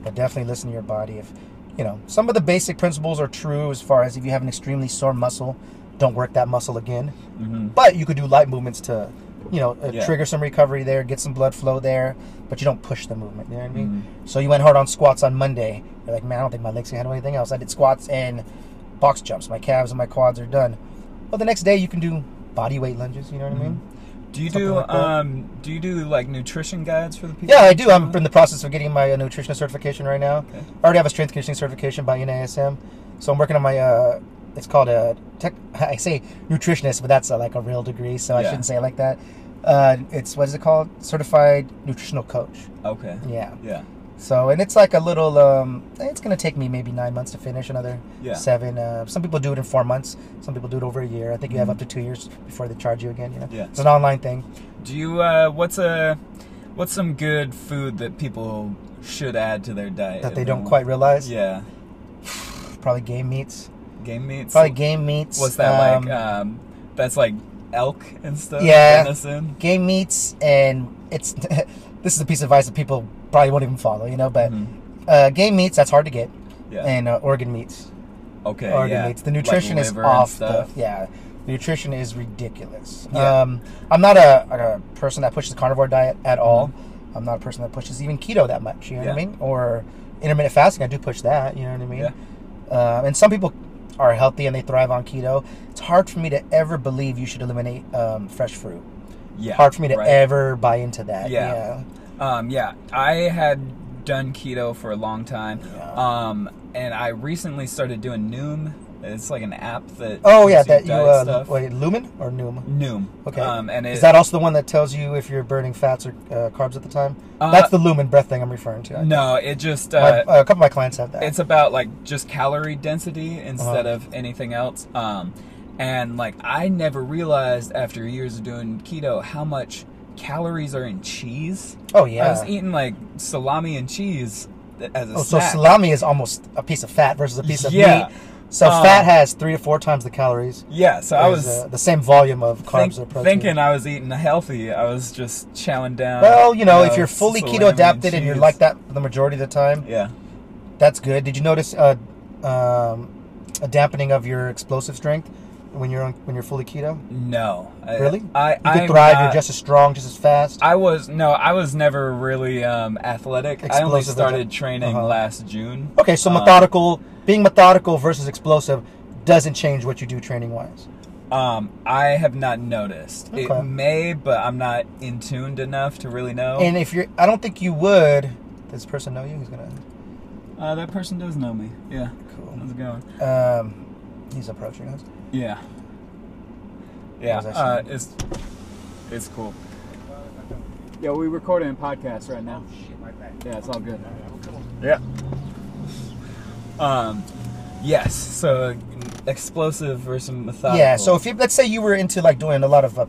Speaker 2: But definitely listen to your body. If you know, some of the basic principles are true as far as if you have an extremely sore muscle, don't work that muscle again.
Speaker 1: hmm
Speaker 2: But you could do light movements to, you know, uh,
Speaker 1: Yeah.
Speaker 2: trigger some recovery there, get some blood flow there, but you don't push the movement. You know what I mean?
Speaker 1: Mhm.
Speaker 2: So you went hard on squats on Monday. You're like, man, I don't think my legs can handle anything else. I did squats and box jumps. My calves and my quads are done. Well, the next day you can do body weight lunges. You know what I mean?
Speaker 1: Do you do
Speaker 2: like
Speaker 1: um do you do like nutrition guides for the people?
Speaker 2: Yeah, I do. I'm in the process of getting my uh, nutritionist certification right now.
Speaker 1: Okay.
Speaker 2: I already have a strength conditioning certification by NASM, so I'm working on my. Uh, it's called a tech. [laughs] I say nutritionist, but that's uh, like a real degree, so I
Speaker 1: Yeah.
Speaker 2: shouldn't say it like that. Uh, it's what is it called? Certified nutritional coach.
Speaker 1: Okay.
Speaker 2: Yeah.
Speaker 1: Yeah.
Speaker 2: So and it's like a little. Um, it's gonna take me maybe nine months to finish. Another
Speaker 1: Yeah.
Speaker 2: seven. Uh, some people do it in four months. Some people do it over a year. I think you have
Speaker 1: Mhm.
Speaker 2: up to two years before they charge you again. You know.
Speaker 1: Yeah.
Speaker 2: It's an online thing.
Speaker 1: Do you uh what's a what's some good food that people should add to their diet
Speaker 2: That they don't
Speaker 1: want-
Speaker 2: quite realize.
Speaker 1: Yeah. [sighs]
Speaker 2: Probably game meats.
Speaker 1: Game meats.
Speaker 2: Probably game meats.
Speaker 1: What's that
Speaker 2: um,
Speaker 1: like? Um, that's like elk and stuff.
Speaker 2: Yeah.
Speaker 1: Venison.
Speaker 2: game meats and it's [laughs] this is a piece of advice that people probably won't even follow you know but
Speaker 1: Mhm.
Speaker 2: uh, game meats that's hard to get
Speaker 1: Yeah.
Speaker 2: and uh, organ meats
Speaker 1: okay.
Speaker 2: organ
Speaker 1: yeah.
Speaker 2: meats the
Speaker 1: Like
Speaker 2: nutrition is
Speaker 1: liver and
Speaker 2: off the yeah the nutrition is ridiculous
Speaker 1: Yeah.
Speaker 2: um, i'm not a, a person that pushes the carnivore diet at all
Speaker 1: Mm-hmm.
Speaker 2: i'm not a person that pushes even keto that much you know what i mean or intermittent fasting i do push that you know what i mean
Speaker 1: Yeah.
Speaker 2: uh, and some people are healthy and they thrive on keto it's hard for me to ever believe you should eliminate um, fresh fruit
Speaker 1: Yeah.
Speaker 2: hard for me to
Speaker 1: right.
Speaker 2: ever buy into that
Speaker 1: Yeah. Um, yeah, I had done keto for a long time,
Speaker 2: Yeah.
Speaker 1: um, and I recently started doing Noom. It's like an app that.
Speaker 2: Oh yeah, that you uh, wait, Lumen or Noom?
Speaker 1: Noom.
Speaker 2: Okay.
Speaker 1: Um, and it,
Speaker 2: Is that also the one that tells you if you're burning fats or uh, carbs at the time?
Speaker 1: Uh,
Speaker 2: That's the Lumen breath thing I'm referring to. I think.
Speaker 1: no, it just
Speaker 2: My-
Speaker 1: uh,
Speaker 2: a couple of my clients have that.
Speaker 1: it's about like just calorie density instead
Speaker 2: Uh-huh.
Speaker 1: of anything else. Um, and like I never realized after years of doing keto how much calories are in cheese.
Speaker 2: oh yeah.
Speaker 1: I was eating like salami and cheese as a
Speaker 2: oh, so salami is almost a piece of fat versus a piece of
Speaker 1: Yeah.
Speaker 2: meat. So
Speaker 1: Um,
Speaker 2: fat has three to four times the calories.
Speaker 1: yeah, so I was
Speaker 2: uh, the same volume of carbs
Speaker 1: think-
Speaker 2: or protein.
Speaker 1: thinking I was eating healthy. I was just chowing down.
Speaker 2: well, you know, if you're fully keto adapted and you're like that the majority of the time,
Speaker 1: yeah.
Speaker 2: that's good. Did you notice uh, um, a dampening of your explosive strength when you're on, when you're fully keto?
Speaker 1: No,
Speaker 2: Really?
Speaker 1: I
Speaker 2: You
Speaker 1: I
Speaker 2: could thrive. you're just as strong, just as fast.
Speaker 1: I was no, I was never really um, athletic. I only started training
Speaker 2: Uh-huh.
Speaker 1: last June.
Speaker 2: Okay, so
Speaker 1: Um,
Speaker 2: methodical, being methodical versus explosive doesn't change what you do training wise.
Speaker 1: Um, I have not noticed.
Speaker 2: Okay.
Speaker 1: It may, but I'm not in tuned enough to really know.
Speaker 2: And if you're, I don't think you would. Does this person know you? He's gonna.
Speaker 1: uh, that person does know me. Yeah.
Speaker 2: Cool.
Speaker 1: How's it going?
Speaker 2: Um, he's approaching us.
Speaker 1: Yeah. Yeah. Uh, it's it's cool. Yeah, we recording a podcast right now. Yeah, it's all good. Yeah. Um, yes. So explosive versus methodical.
Speaker 2: Yeah. So if you, let's say you were into like doing a lot of uh,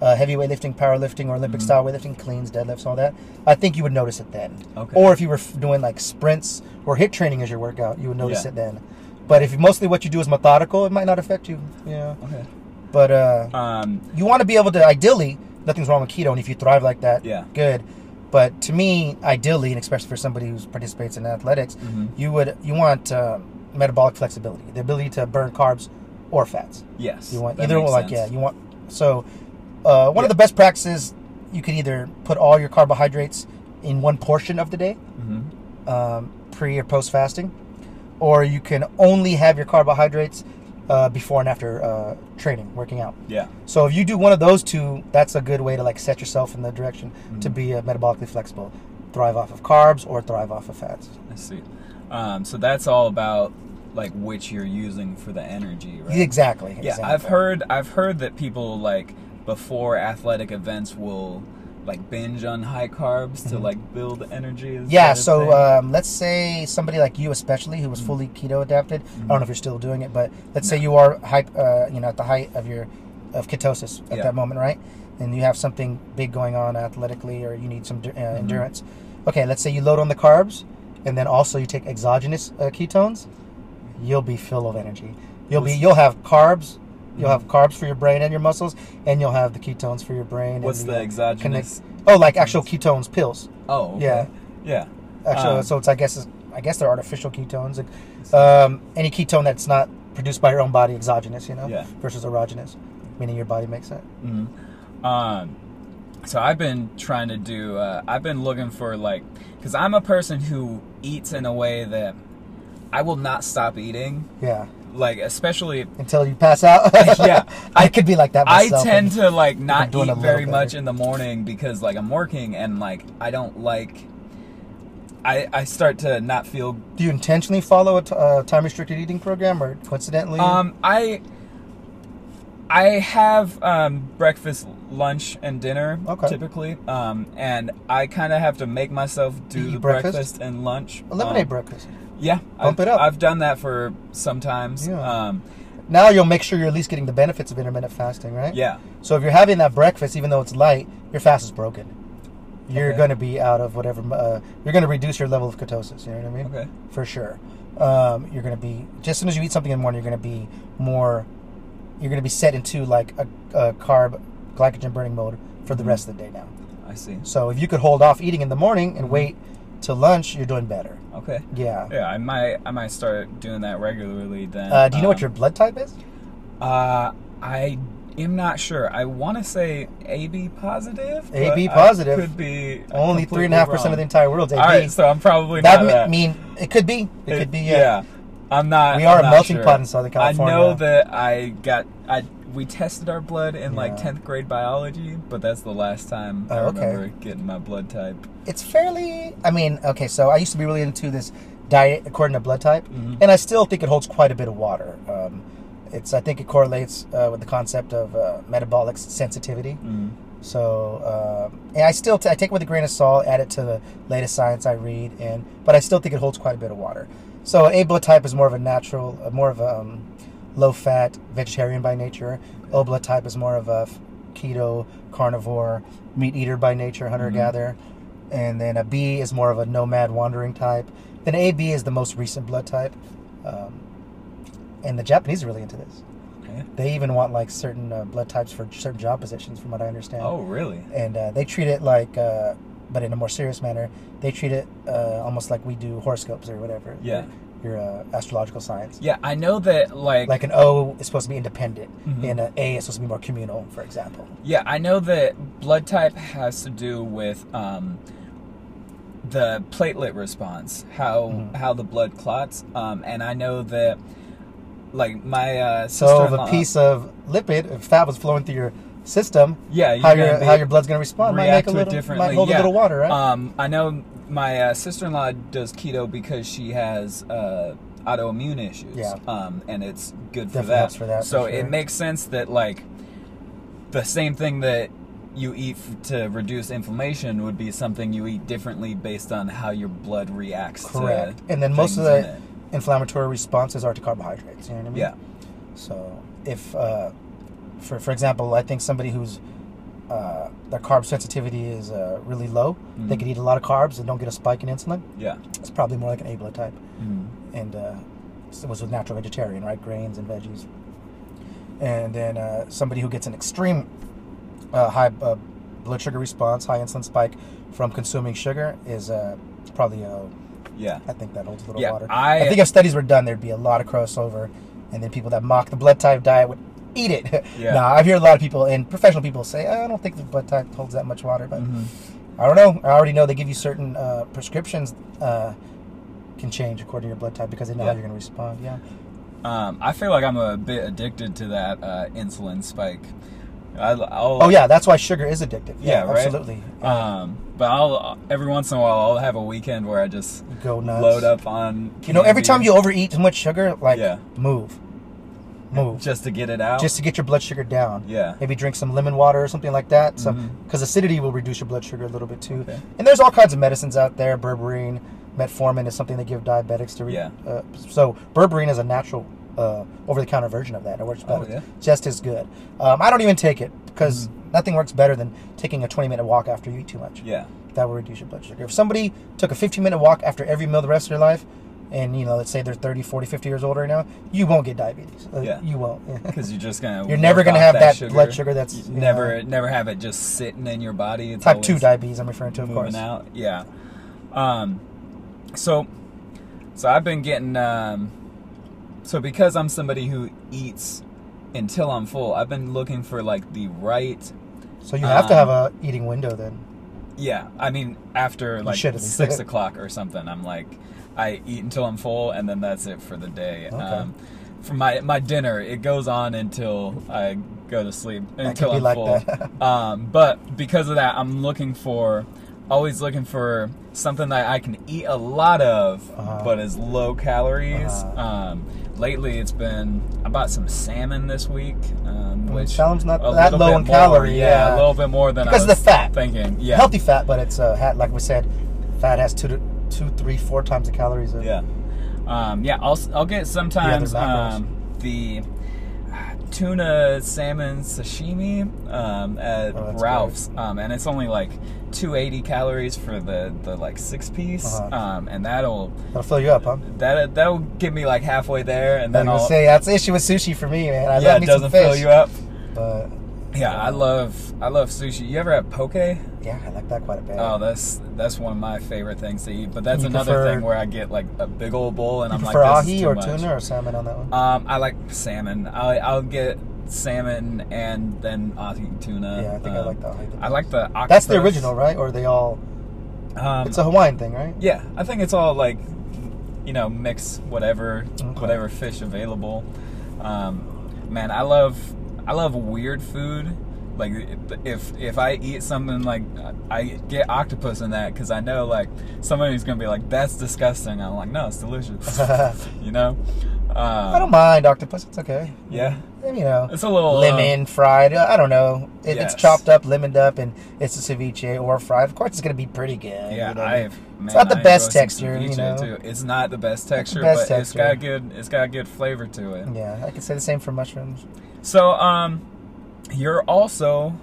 Speaker 2: uh, heavy weightlifting, powerlifting, or Olympic
Speaker 1: Mhm.
Speaker 2: style weightlifting, cleans, deadlifts, all that, I think you would notice it then.
Speaker 1: Okay.
Speaker 2: Or if you were f- doing like sprints or HIIT training as your workout, you would notice
Speaker 1: Yeah.
Speaker 2: it then. But if mostly what you do is methodical, it might not affect you. Yeah.
Speaker 1: okay.
Speaker 2: But uh,
Speaker 1: Um,
Speaker 2: you want to be able to ideally nothing's wrong with keto and if you thrive like that
Speaker 1: Yeah.
Speaker 2: good but to me ideally and especially for somebody who participates in athletics
Speaker 1: Mhm.
Speaker 2: you would you want uh, metabolic flexibility the ability to burn carbs or fats
Speaker 1: yes.
Speaker 2: you want either
Speaker 1: makes
Speaker 2: like yeah you want so uh, one
Speaker 1: Yeah.
Speaker 2: of the best practices you can either put all your carbohydrates in one portion of the day
Speaker 1: Mhm.
Speaker 2: um, pre or post fasting, or you can only have your carbohydrates uh, before and after uh, training, working out.
Speaker 1: Yeah.
Speaker 2: So if you do one of those two, that's a good way to like set yourself in the direction to
Speaker 1: Mhm.
Speaker 2: be uh, metabolically flexible, thrive off of carbs or thrive off of fats.
Speaker 1: I see. Um, so that's all about like which you're using for the energy, right?
Speaker 2: Exactly.
Speaker 1: Yeah,
Speaker 2: exactly.
Speaker 1: I've heard I've heard that people like before athletic events will like binge on high carbs to
Speaker 2: Mhm.
Speaker 1: like build energy?
Speaker 2: Yeah, so um, let's say somebody like you, especially who was
Speaker 1: Mhm.
Speaker 2: fully keto adapted. I
Speaker 1: Mhm.
Speaker 2: don't know if you're still doing it, but let's say you are hype, uh, you know, at the height of your of ketosis at
Speaker 1: Yeah.
Speaker 2: that moment, right? And you have something big going on athletically, or you need some uh,
Speaker 1: Mm-hmm.
Speaker 2: endurance. Okay, let's say you load on the carbs, and then also you take exogenous uh, ketones. You'll be full of energy. You'll be you'll have carbs. You'll have carbs for your brain and your muscles, and you'll have the ketones for your brain.
Speaker 1: What's the exogenous?
Speaker 2: Oh, like actual ketones pills.
Speaker 1: Oh, okay.
Speaker 2: Yeah.
Speaker 1: yeah.
Speaker 2: Actually,
Speaker 1: Um,
Speaker 2: so it's I guess it's, I guess they're artificial ketones. Um, any ketone that's not produced by your own body, exogenous, you know,
Speaker 1: Yeah.
Speaker 2: versus erogenous, meaning your body makes it.
Speaker 1: Mhm. Um, so I've been trying to do. Uh, I've been looking for like, because I'm a person who eats in a way that I will not stop eating.
Speaker 2: Yeah,
Speaker 1: Like, especially [laughs]
Speaker 2: until you pass out. [laughs]
Speaker 1: Yeah. [laughs]
Speaker 2: I could be like that. Myself
Speaker 1: I
Speaker 2: tend
Speaker 1: to like not eat very
Speaker 2: better.
Speaker 1: much in the morning because like I'm working and like I don't like. I I start to not feel.
Speaker 2: Do you intentionally follow a t- uh, time restricted eating program, or coincidentally?
Speaker 1: Um, I. I have um, breakfast, lunch, and dinner
Speaker 2: Okay.
Speaker 1: typically, um, and I kind of have to make myself do the
Speaker 2: breakfast?
Speaker 1: breakfast? and lunch.
Speaker 2: eliminate
Speaker 1: Um,
Speaker 2: breakfast.
Speaker 1: Yeah,
Speaker 2: Bump
Speaker 1: I've,
Speaker 2: it up.
Speaker 1: I've done that for sometimes.
Speaker 2: Yeah.
Speaker 1: Um,
Speaker 2: Now you'll make sure you're at least getting the benefits of intermittent fasting, right?
Speaker 1: yeah.
Speaker 2: So if you're having that breakfast, even though it's light, your fast is broken. You're
Speaker 1: Okay.
Speaker 2: going to be out of whatever. Uh, you're going to reduce your level of ketosis. You know what I mean?
Speaker 1: Okay.
Speaker 2: For sure. Um, you're going to be just as soon as you eat something in the morning, you're going to be more. You're going to be set into like a, a carb, glycogen burning mode for the
Speaker 1: Mhm.
Speaker 2: rest of the day now.
Speaker 1: I see.
Speaker 2: So if you could hold off eating in the morning and
Speaker 1: Mhm.
Speaker 2: wait till lunch, you're doing better.
Speaker 1: Okay.
Speaker 2: Yeah.
Speaker 1: Yeah, I might I might start doing that regularly then.
Speaker 2: Uh, do you know what
Speaker 1: Um,
Speaker 2: your blood type is?
Speaker 1: Uh, I am not sure. I want to say AB positive. but
Speaker 2: AB
Speaker 1: I
Speaker 2: positive.
Speaker 1: could be
Speaker 2: Only three and a half percent of the entire world's AB.
Speaker 1: All right, so I'm probably
Speaker 2: that
Speaker 1: not
Speaker 2: me-
Speaker 1: that.
Speaker 2: mean it could be. It, could be. Yeah.
Speaker 1: yeah. I'm not.
Speaker 2: We are
Speaker 1: I'm
Speaker 2: a
Speaker 1: not
Speaker 2: melting
Speaker 1: sure.
Speaker 2: pot in Southern California.
Speaker 1: I know that I got. I we tested our blood in like tenth grade biology, but that's the last time I
Speaker 2: Oh, okay.
Speaker 1: remember getting my blood type.
Speaker 2: it's fairly i mean okay so i used to be really into this diet according to blood type
Speaker 1: Mhm.
Speaker 2: and i still think it holds quite a bit of water um, it's i think it correlates uh, with the concept of uh, metabolic sensitivity
Speaker 1: Mm.
Speaker 2: so uh, and i still t- I take it with a grain of salt add it to the latest science i read and but i still think it holds quite a bit of water so a blood type is more of a natural uh, more of a um, low fat vegetarian by nature o blood type is more of a keto carnivore meat eater by nature hunter gatherer and then a B is more of a nomad wandering type. Then AB is the most recent blood type, um, and the Japanese are really into this.
Speaker 1: Okay.
Speaker 2: They even want like certain uh, blood types for certain job positions, from what I understand.
Speaker 1: Oh, really?
Speaker 2: and uh, they treat it like, uh, but in a more serious manner. They treat it uh, almost like we do horoscopes or whatever.
Speaker 1: Yeah.
Speaker 2: Your, uh, astrological science.
Speaker 1: Yeah, I know that. Like,
Speaker 2: Like an O is supposed to be independent,
Speaker 1: Mhm.
Speaker 2: and an A is supposed to be more communal, for example.
Speaker 1: Yeah, I know that blood type has to do with um, the platelet response, how
Speaker 2: Mhm.
Speaker 1: how the blood clots, um, and I know that like my uh,
Speaker 2: So if a piece of lipid, if fat was flowing through your system,
Speaker 1: yeah,
Speaker 2: how your how your blood's gonna respond might
Speaker 1: react
Speaker 2: make a little,
Speaker 1: differently.
Speaker 2: might hold
Speaker 1: yeah.
Speaker 2: a little water, right?
Speaker 1: Um, I know my uh, sister-in-law does keto because she has uh, autoimmune issues.
Speaker 2: Yeah.
Speaker 1: Um, and it's good for
Speaker 2: Definitely
Speaker 1: that.
Speaker 2: for that, for
Speaker 1: So
Speaker 2: sure.
Speaker 1: it makes sense that like the same thing that you eat f- to reduce inflammation would be something you eat differently based on how your blood reacts.
Speaker 2: Correct.
Speaker 1: To
Speaker 2: And then most of the
Speaker 1: in
Speaker 2: inflammatory responses are to carbohydrates. You know what I mean?
Speaker 1: Yeah.
Speaker 2: So if, uh, for for example, I think somebody who's uh, their carb sensitivity is uh, really low, they
Speaker 1: Mhm.
Speaker 2: could eat a lot of carbs and don't get a spike in insulin.
Speaker 1: Yeah.
Speaker 2: It's probably more like an A blood type,
Speaker 1: Mhm.
Speaker 2: and uh, it was a natural vegetarian, right? Grains and veggies. And then uh, somebody who gets an extreme uh, high uh, blood sugar response, high insulin spike from consuming sugar is uh, probably a
Speaker 1: Yeah.
Speaker 2: I think that holds a little
Speaker 1: Yeah,
Speaker 2: water.
Speaker 1: I-
Speaker 2: think if studies were done, there'd be a lot of crossover, and then people that mock the blood type diet would eat it. [laughs]
Speaker 1: Yeah.
Speaker 2: nah, I've heard a lot of people and professional people say, I don't think the blood type holds that much water, but
Speaker 1: Mhm.
Speaker 2: I don't know. I already know they give you certain uh, prescriptions uh, can change according to your blood type because they know
Speaker 1: Yeah.
Speaker 2: how you're going to respond. Yeah.
Speaker 1: Um, I feel like I'm a bit addicted to that uh, insulin spike. I, I'll,
Speaker 2: Oh yeah, that's why sugar is addictive.
Speaker 1: Yeah, right?
Speaker 2: absolutely.
Speaker 1: Um, but I'll every once in a while I'll have a weekend where I just
Speaker 2: Go nuts.
Speaker 1: load up on.
Speaker 2: You know, every time you overeat too much sugar, like
Speaker 1: Yeah.
Speaker 2: move, move. [laughs]
Speaker 1: just to get it out.
Speaker 2: just to get your blood sugar down.
Speaker 1: Yeah.
Speaker 2: Maybe drink some lemon water or something like that. So, because acidity will reduce your blood sugar a little bit too.
Speaker 1: Okay.
Speaker 2: And there's all kinds of medicines out there. Berberine, metformin is something they give diabetics to. Re-
Speaker 1: Yeah.
Speaker 2: Uh, so berberine is a natural, uh, over-the-counter version of that. It works
Speaker 1: Oh,
Speaker 2: better.
Speaker 1: yeah?
Speaker 2: Just as good. Um, I don't even take it because
Speaker 1: Mhm.
Speaker 2: nothing works better than taking a 20-minute walk after you eat too much.
Speaker 1: yeah.
Speaker 2: That will reduce your blood sugar. If somebody took a 15-minute walk after every meal the rest of their life, and you know, let's say they're 30, 40, 50 years old right now, you won't get diabetes. Uh,
Speaker 1: Yeah.
Speaker 2: You won't.
Speaker 1: Because [laughs] you're just gonna.
Speaker 2: You're never gonna have that blood sugar that's,
Speaker 1: You
Speaker 2: you
Speaker 1: never,
Speaker 2: know-
Speaker 1: never have it just sitting in your body. It's
Speaker 2: Type 2 diabetes, I'm referring to, of
Speaker 1: moving
Speaker 2: course.
Speaker 1: out. Yeah. Um. So, so I've been getting. Um. So because I'm somebody who eats until I'm full, I've been looking for like the right.
Speaker 2: So you have to have
Speaker 1: Um,
Speaker 2: a eating window then.
Speaker 1: Yeah, I mean after like
Speaker 2: should at least.
Speaker 1: six o'clock or something, I'm like, I eat until I'm full, and then that's it for the day.
Speaker 2: Okay.
Speaker 1: Um, for my my dinner, it goes on until I go to sleep until I'm
Speaker 2: like
Speaker 1: full. [laughs] um, but because of that, I'm looking for, always looking for something that I can eat a lot of,
Speaker 2: Uh-huh.
Speaker 1: but is low calories.
Speaker 2: Uh-huh.
Speaker 1: Um, lately, it's been I bought some salmon this week, um, which
Speaker 2: Salem's not that low in
Speaker 1: more,
Speaker 2: calorie,
Speaker 1: Yeah,
Speaker 2: yeah.
Speaker 1: a little bit more than
Speaker 2: Because
Speaker 1: I
Speaker 2: of
Speaker 1: was
Speaker 2: the fat.
Speaker 1: thinking. Yeah,
Speaker 2: Healthy fat, but it's uh, hat, like we said, fat has two to two, three, four times the calories. Of,
Speaker 1: Yeah. Um, yeah, I'll, I'll get sometimes
Speaker 2: The
Speaker 1: um, the uh, tuna salmon sashimi um, at
Speaker 2: Oh,
Speaker 1: Ralph's, um, and it's only like 280 calories for the, the like six piece,
Speaker 2: Uh-huh.
Speaker 1: um, and that'll
Speaker 2: That'll fill you up, huh?
Speaker 1: that that'll get me like halfway there, and then I'll
Speaker 2: say that's the issue with sushi for me, man. I
Speaker 1: yeah,
Speaker 2: love
Speaker 1: it doesn't fill you up.
Speaker 2: but
Speaker 1: Yeah, I love I love sushi. You ever have poke?
Speaker 2: Yeah, I like that quite a bit.
Speaker 1: Oh, that's that's one of my favorite things to eat. But that's
Speaker 2: You
Speaker 1: another
Speaker 2: prefer-
Speaker 1: thing where I get like a big old bowl, and I'm like, this is
Speaker 2: ahi or
Speaker 1: much.
Speaker 2: tuna or salmon on that one?
Speaker 1: Um, I like salmon. I, I'll get salmon and then ahi tuna.
Speaker 2: yeah, I think I
Speaker 1: Um,
Speaker 2: like the ahi.
Speaker 1: I like the octopus.
Speaker 2: That's the original, right? Or are they all?
Speaker 1: Um,
Speaker 2: It's a Hawaiian thing, right?
Speaker 1: yeah, I think it's all like, you know, mix whatever
Speaker 2: Okay.
Speaker 1: whatever fish available. Um, man, I love I love weird food. Like if if I eat something like I get octopus in that because I know like somebody's gonna be like that's disgusting. I'm like no, it's delicious. [laughs] you know. Um,
Speaker 2: I don't mind octopus. It's okay.
Speaker 1: Yeah,
Speaker 2: And, you know,
Speaker 1: it's a little uh,
Speaker 2: lemon fried. uh, I don't know. If
Speaker 1: Yes.
Speaker 2: it's chopped up, lemoned up, and it's a ceviche or fried, of course it's gonna be pretty good.
Speaker 1: Yeah,
Speaker 2: you know?
Speaker 1: I've. Man, it's
Speaker 2: not the
Speaker 1: I
Speaker 2: best texture, you know?
Speaker 1: Too. It's not the best texture,
Speaker 2: best
Speaker 1: but it's
Speaker 2: texture.
Speaker 1: got good. It's got good flavor to it.
Speaker 2: Yeah, I could say the same for mushrooms.
Speaker 1: So, um, you're also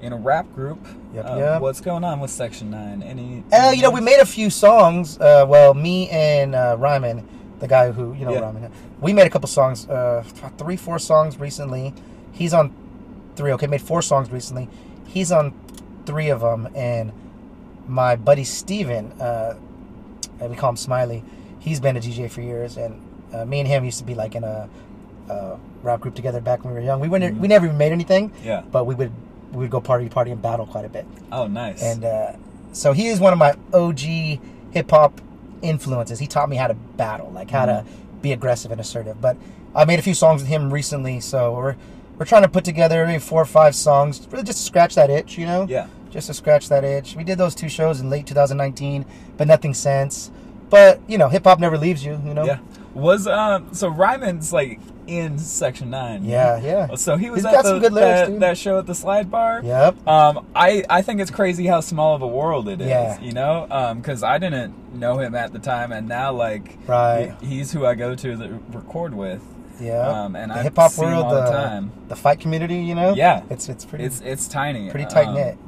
Speaker 1: in a rap group.
Speaker 2: Yep,
Speaker 1: Uh,
Speaker 2: yep.
Speaker 1: What's going on with Sektion 9? Any?
Speaker 2: Uh, you know, we made a few songs. Uh, well, me and uh, Ryman, the guy who you know
Speaker 1: Yeah.
Speaker 2: Ryman, we made a couple songs, uh, three, four songs recently. He's on three. Okay, made four songs recently. He's on three of them, and my buddy Steven, uh, we call him Smiley. He's been a DJ for years, and uh, me and him used to be like in a, rap group together back when we were young. We were
Speaker 1: Mhm.
Speaker 2: we never even made anything,
Speaker 1: Yeah.
Speaker 2: but we would we would go party, party, and battle quite a bit.
Speaker 1: Oh, nice.
Speaker 2: And uh, so he is one of my OG hip hop influences. He taught me how to battle, like how to be aggressive and assertive. But I made a few songs with him recently, so we're we're trying to put together maybe four or five songs, really just to scratch that itch, you know?
Speaker 1: yeah.
Speaker 2: Just to scratch that itch. We did those two shows in late 2019, but nothing since. But you know, hip hop never leaves you, you know?
Speaker 1: Yeah. Was um so Ryman's like in Sektion 9?
Speaker 2: Yeah, yeah.
Speaker 1: So he was
Speaker 2: He's
Speaker 1: at the,
Speaker 2: some good lyrics,
Speaker 1: that, that show at the Slide Bar.
Speaker 2: Yep.
Speaker 1: Um, I, I think it's crazy how small of a world it is.
Speaker 2: Yeah.
Speaker 1: You know, because I didn't know him at the time, and now like
Speaker 2: Right.
Speaker 1: he- he's who I go to the record with.
Speaker 2: Yeah.
Speaker 1: Um, and
Speaker 2: the
Speaker 1: I
Speaker 2: hip hop world,
Speaker 1: all the
Speaker 2: the,
Speaker 1: time.
Speaker 2: the fight community, you know?
Speaker 1: Yeah.
Speaker 2: It's it's pretty
Speaker 1: It's it's tiny.
Speaker 2: pretty tight
Speaker 1: Um,
Speaker 2: knit.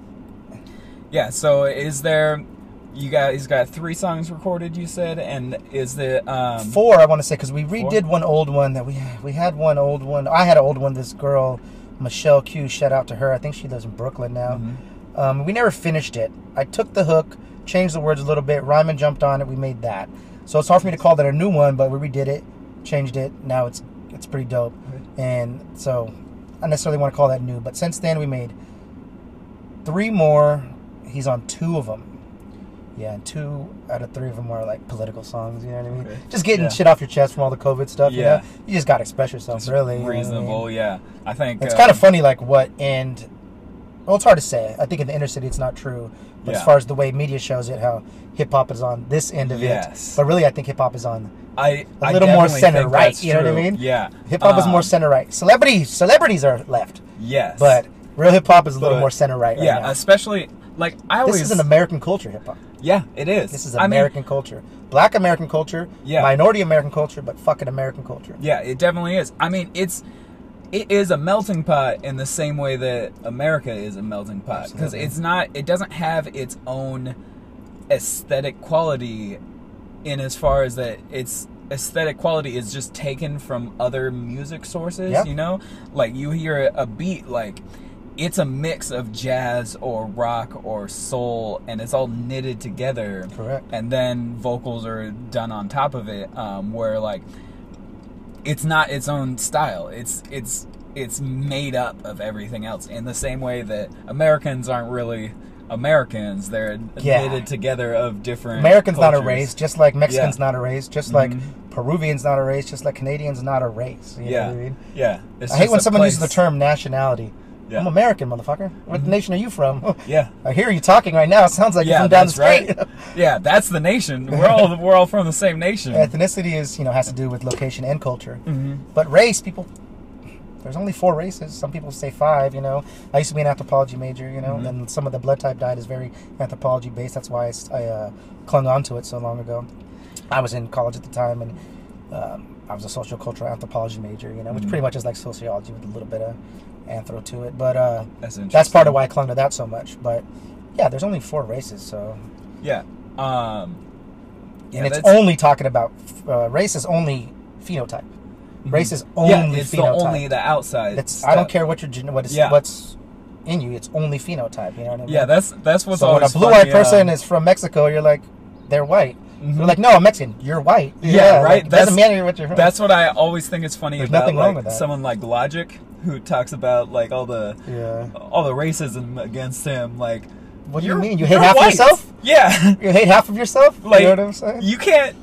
Speaker 1: yeah. So is there? You got he's got three songs recorded. You said, and is the um
Speaker 2: four i want to say because we redid
Speaker 1: four?
Speaker 2: one old one that we we had one old one. I had an old one this girl michelle q shout out to her. I think she lives in brooklyn now.
Speaker 1: Mhm.
Speaker 2: um, we never finished it. I took the hook changed the words a little bit ryman jumped on it we made that. So it's hard for me to call that a new one but we redid it changed it now it's it's pretty dope. And so i necessarily want to call that new but since then we made three more. He's on two of them yeah, and two out of three of them are like political songs. You know what I mean?
Speaker 1: Okay.
Speaker 2: Just getting
Speaker 1: Yeah.
Speaker 2: shit off your chest from all the COVID stuff. You
Speaker 1: Yeah.
Speaker 2: know, you just gotta express yourself.
Speaker 1: Just
Speaker 2: really, you know I mean?
Speaker 1: reasonable? Yeah, I think
Speaker 2: It's
Speaker 1: uh,
Speaker 2: kind of funny, like what end Well, it's hard to say. I think in the inner city it's not true. But as far as the way media shows it, how hip hop is on this end of
Speaker 1: Yes.
Speaker 2: it. But really, I think hip hop is on
Speaker 1: I
Speaker 2: a
Speaker 1: I
Speaker 2: little more center right. You know what I mean?
Speaker 1: Yeah.
Speaker 2: hip hop is more
Speaker 1: Um,
Speaker 2: center right. Celebrities, celebrities are left,
Speaker 1: Yes.
Speaker 2: but real hip hop is a little
Speaker 1: But-
Speaker 2: more center right. right
Speaker 1: yeah,
Speaker 2: now.
Speaker 1: especially like I always.
Speaker 2: this is an American culture, hip hop.
Speaker 1: Yeah, it is.
Speaker 2: This is
Speaker 1: I mean,
Speaker 2: American culture, Black American culture,
Speaker 1: Yeah.
Speaker 2: minority American culture, but fucking American culture.
Speaker 1: Yeah, it definitely is. I mean, it's it is a melting pot in the same way that America is a melting pot because it's not. It doesn't have its own aesthetic quality in as far as that its aesthetic quality is just taken from other music sources.
Speaker 2: Yeah.
Speaker 1: You know, like you hear a beat like. It's a mix of jazz or rock or soul, and it's all knitted together
Speaker 2: Correct.
Speaker 1: and then vocals are done on top of it um, where like it's not its own style it's it's it's made up of everything else in the same way that americans aren't really americans they're
Speaker 2: Yeah.
Speaker 1: knitted together of different
Speaker 2: Americans not a race, just like Mexicans
Speaker 1: Yeah.
Speaker 2: not a race, just like
Speaker 1: Mhm.
Speaker 2: Peruvians not a race, just like Canadians not a race. You know
Speaker 1: yeah
Speaker 2: what I mean?
Speaker 1: yeah It's
Speaker 2: I hate when someone uses the term nationality.
Speaker 1: Yeah.
Speaker 2: I'm American, motherfucker. What
Speaker 1: Mhm.
Speaker 2: nation are you from? [laughs]
Speaker 1: yeah
Speaker 2: I hear you talking right now. It [laughs] sounds like
Speaker 1: yeah
Speaker 2: you're from down the street.
Speaker 1: right yeah that's the nation [laughs] we're all we're all from the same nation
Speaker 2: Ethnicity is, you know, has to do with location and culture.
Speaker 1: Mhm.
Speaker 2: But race, people, there's only four races. Some people say five. You know, I used to be an anthropology major. You know,
Speaker 1: Mhm.
Speaker 2: and some of the blood type diet is very anthropology based. That's why I uh, clung on to it so long ago. I was in college at the time, and um, I was a social cultural anthropology major. You know, which
Speaker 1: Mhm.
Speaker 2: pretty much is like sociology with a little bit of anthro to it. But uh,
Speaker 1: that's
Speaker 2: that's part of why I clung to that so much. But yeah, there's only four races, so
Speaker 1: yeah um yeah,
Speaker 2: and it's
Speaker 1: that's-
Speaker 2: only talking about uh, race is only phenotype. Race is only
Speaker 1: yeah, it's the
Speaker 2: phenotype.
Speaker 1: only the outside.
Speaker 2: It's I don't care what your what is
Speaker 1: Yeah.
Speaker 2: what's in you. It's only phenotype. You know what I mean?
Speaker 1: Yeah, that's that's what's
Speaker 2: so when a blue-eyed person
Speaker 1: um,
Speaker 2: is from Mexico, you're like, they're white.
Speaker 1: mhm.
Speaker 2: They're like, no, I'm Mexican. You're white.
Speaker 1: Yeah,
Speaker 2: like,
Speaker 1: right?
Speaker 2: it doesn't
Speaker 1: That's-
Speaker 2: matter what you're from.
Speaker 1: That's what I always think is funny
Speaker 2: There's
Speaker 1: about
Speaker 2: nothing wrong
Speaker 1: like
Speaker 2: with that.
Speaker 1: someone like Logic, who talks about like all the
Speaker 2: yeah.
Speaker 1: all the racism against him. Like,
Speaker 2: What do you mean? You hate half of yourself?
Speaker 1: Yeah,
Speaker 2: You hate half of yourself?
Speaker 1: like
Speaker 2: you know what I'm saying?
Speaker 1: you can't.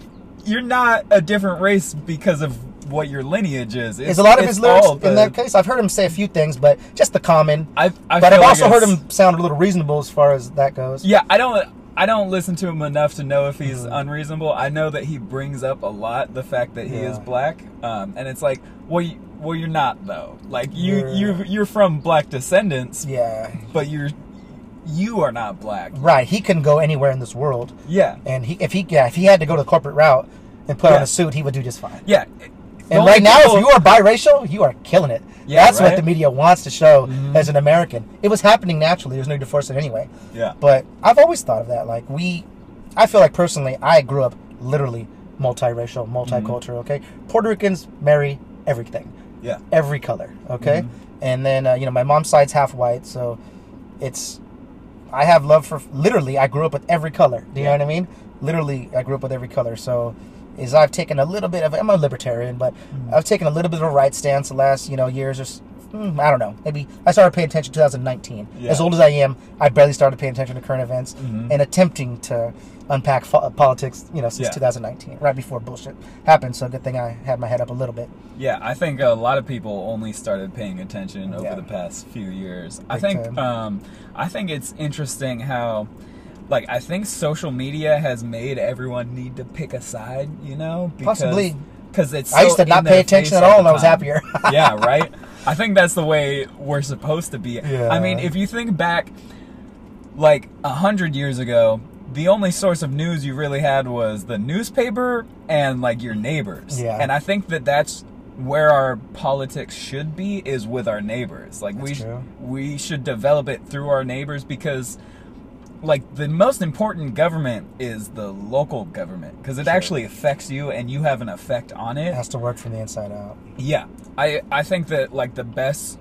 Speaker 1: You're not a different race because of what your lineage is. It's,
Speaker 2: Is a lot of his lyrics
Speaker 1: the-
Speaker 2: in that case? I've heard him say a few things, but just the common.
Speaker 1: I, I
Speaker 2: but I've
Speaker 1: like
Speaker 2: also heard him sound a little reasonable as far as that goes.
Speaker 1: Yeah, I don't. I don't listen to him enough to know if he's
Speaker 2: Mhm.
Speaker 1: unreasonable. I know that he brings up a lot the fact that he
Speaker 2: Yeah.
Speaker 1: is black, um, and it's like, well, you, well, you're not though. Like you,
Speaker 2: You're-
Speaker 1: you, you're from black descendants,
Speaker 2: Yeah.
Speaker 1: but you're, you are not black.
Speaker 2: Right. He couldn't go anywhere in this world.
Speaker 1: Yeah,
Speaker 2: And he if he yeah, if he had to go to the corporate route and put on a suit, he would do just fine.
Speaker 1: yeah.
Speaker 2: And right now,
Speaker 1: people-
Speaker 2: if you are biracial, you are killing it.
Speaker 1: Yeah,
Speaker 2: That's what the media wants to show
Speaker 1: Mhm.
Speaker 2: as an American. It was happening naturally. There's no need to force it anyway.
Speaker 1: yeah,
Speaker 2: But I've always thought of that. Like we, I feel like personally, I grew up literally multiracial, multicultural. Okay, Puerto Ricans marry everything,
Speaker 1: yeah,
Speaker 2: every color. Okay,
Speaker 1: Mhm.
Speaker 2: and then uh, you know my mom's side's half white, so it's I have love for literally. I grew up with every color. Do you know what I mean? Literally, I grew up with every color. So is I've taken a little bit of I'm a libertarian, but
Speaker 1: Mhm.
Speaker 2: I've taken a little bit of a right stance the last you know years or mm, I don't know. Maybe I started paying attention 2019.
Speaker 1: Yeah.
Speaker 2: As old as I am, I barely started paying attention to current events
Speaker 1: Mhm.
Speaker 2: and attempting to unpack fo- politics. You know, since
Speaker 1: Yeah.
Speaker 2: 2019, right before bullshit happened. So good thing I had my head up a little bit.
Speaker 1: yeah. I think a lot of people only started paying attention over
Speaker 2: Yeah.
Speaker 1: the past few years. I think, um, I think it's interesting how. Like I think social media has made everyone need to pick a side, you know, because,
Speaker 2: Possibly.
Speaker 1: because it's.
Speaker 2: I used to not pay attention at all, and I was happier. [laughs]
Speaker 1: yeah, right. I think that's the way we're supposed to be.
Speaker 2: Yeah.
Speaker 1: I mean, if you think back, like a hundred years ago, the only source of news you really had was the newspaper and like your neighbors.
Speaker 2: Yeah.
Speaker 1: And I think that that's where our politics should be is with our neighbors. Like we sh- we should develop it through our neighbors because like the most important government is the local government because it
Speaker 2: Sure.
Speaker 1: actually affects you and you have an effect on it.
Speaker 2: It has to work from the inside out.
Speaker 1: Yeah, I I think that like the best,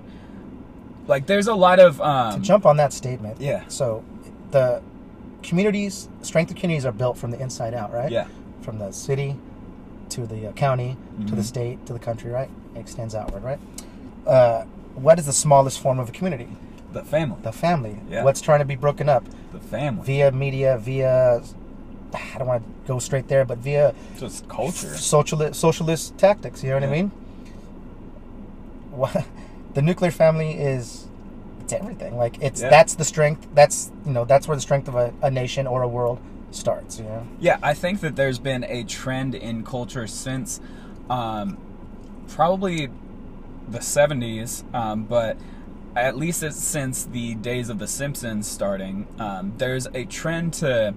Speaker 1: like there's a lot of
Speaker 2: to
Speaker 1: um
Speaker 2: jump on that statement.
Speaker 1: yeah
Speaker 2: So the communities, strength of communities are built from the inside out, right?
Speaker 1: yeah
Speaker 2: From the city to the uh, county to the
Speaker 1: Mhm.
Speaker 2: state to the country, right? It extends outward, right? Uh, what is the smallest form of a community?
Speaker 1: The family
Speaker 2: The family.
Speaker 1: Yeah.
Speaker 2: What's trying to be broken up
Speaker 1: the family
Speaker 2: via media, via I don't want to go straight there, but via
Speaker 1: just culture
Speaker 2: socialist socialist tactics. You know what I mean? What, [laughs] the nuclear family is it's everything. Like it's
Speaker 1: Yeah.
Speaker 2: that's the strength. That's you know that's where the strength of a, a nation or a world starts. You know.
Speaker 1: Yeah, I think that there's been a trend in culture since um, probably the 70s, um, but at least since the days of The Simpsons starting. Um, there's a trend to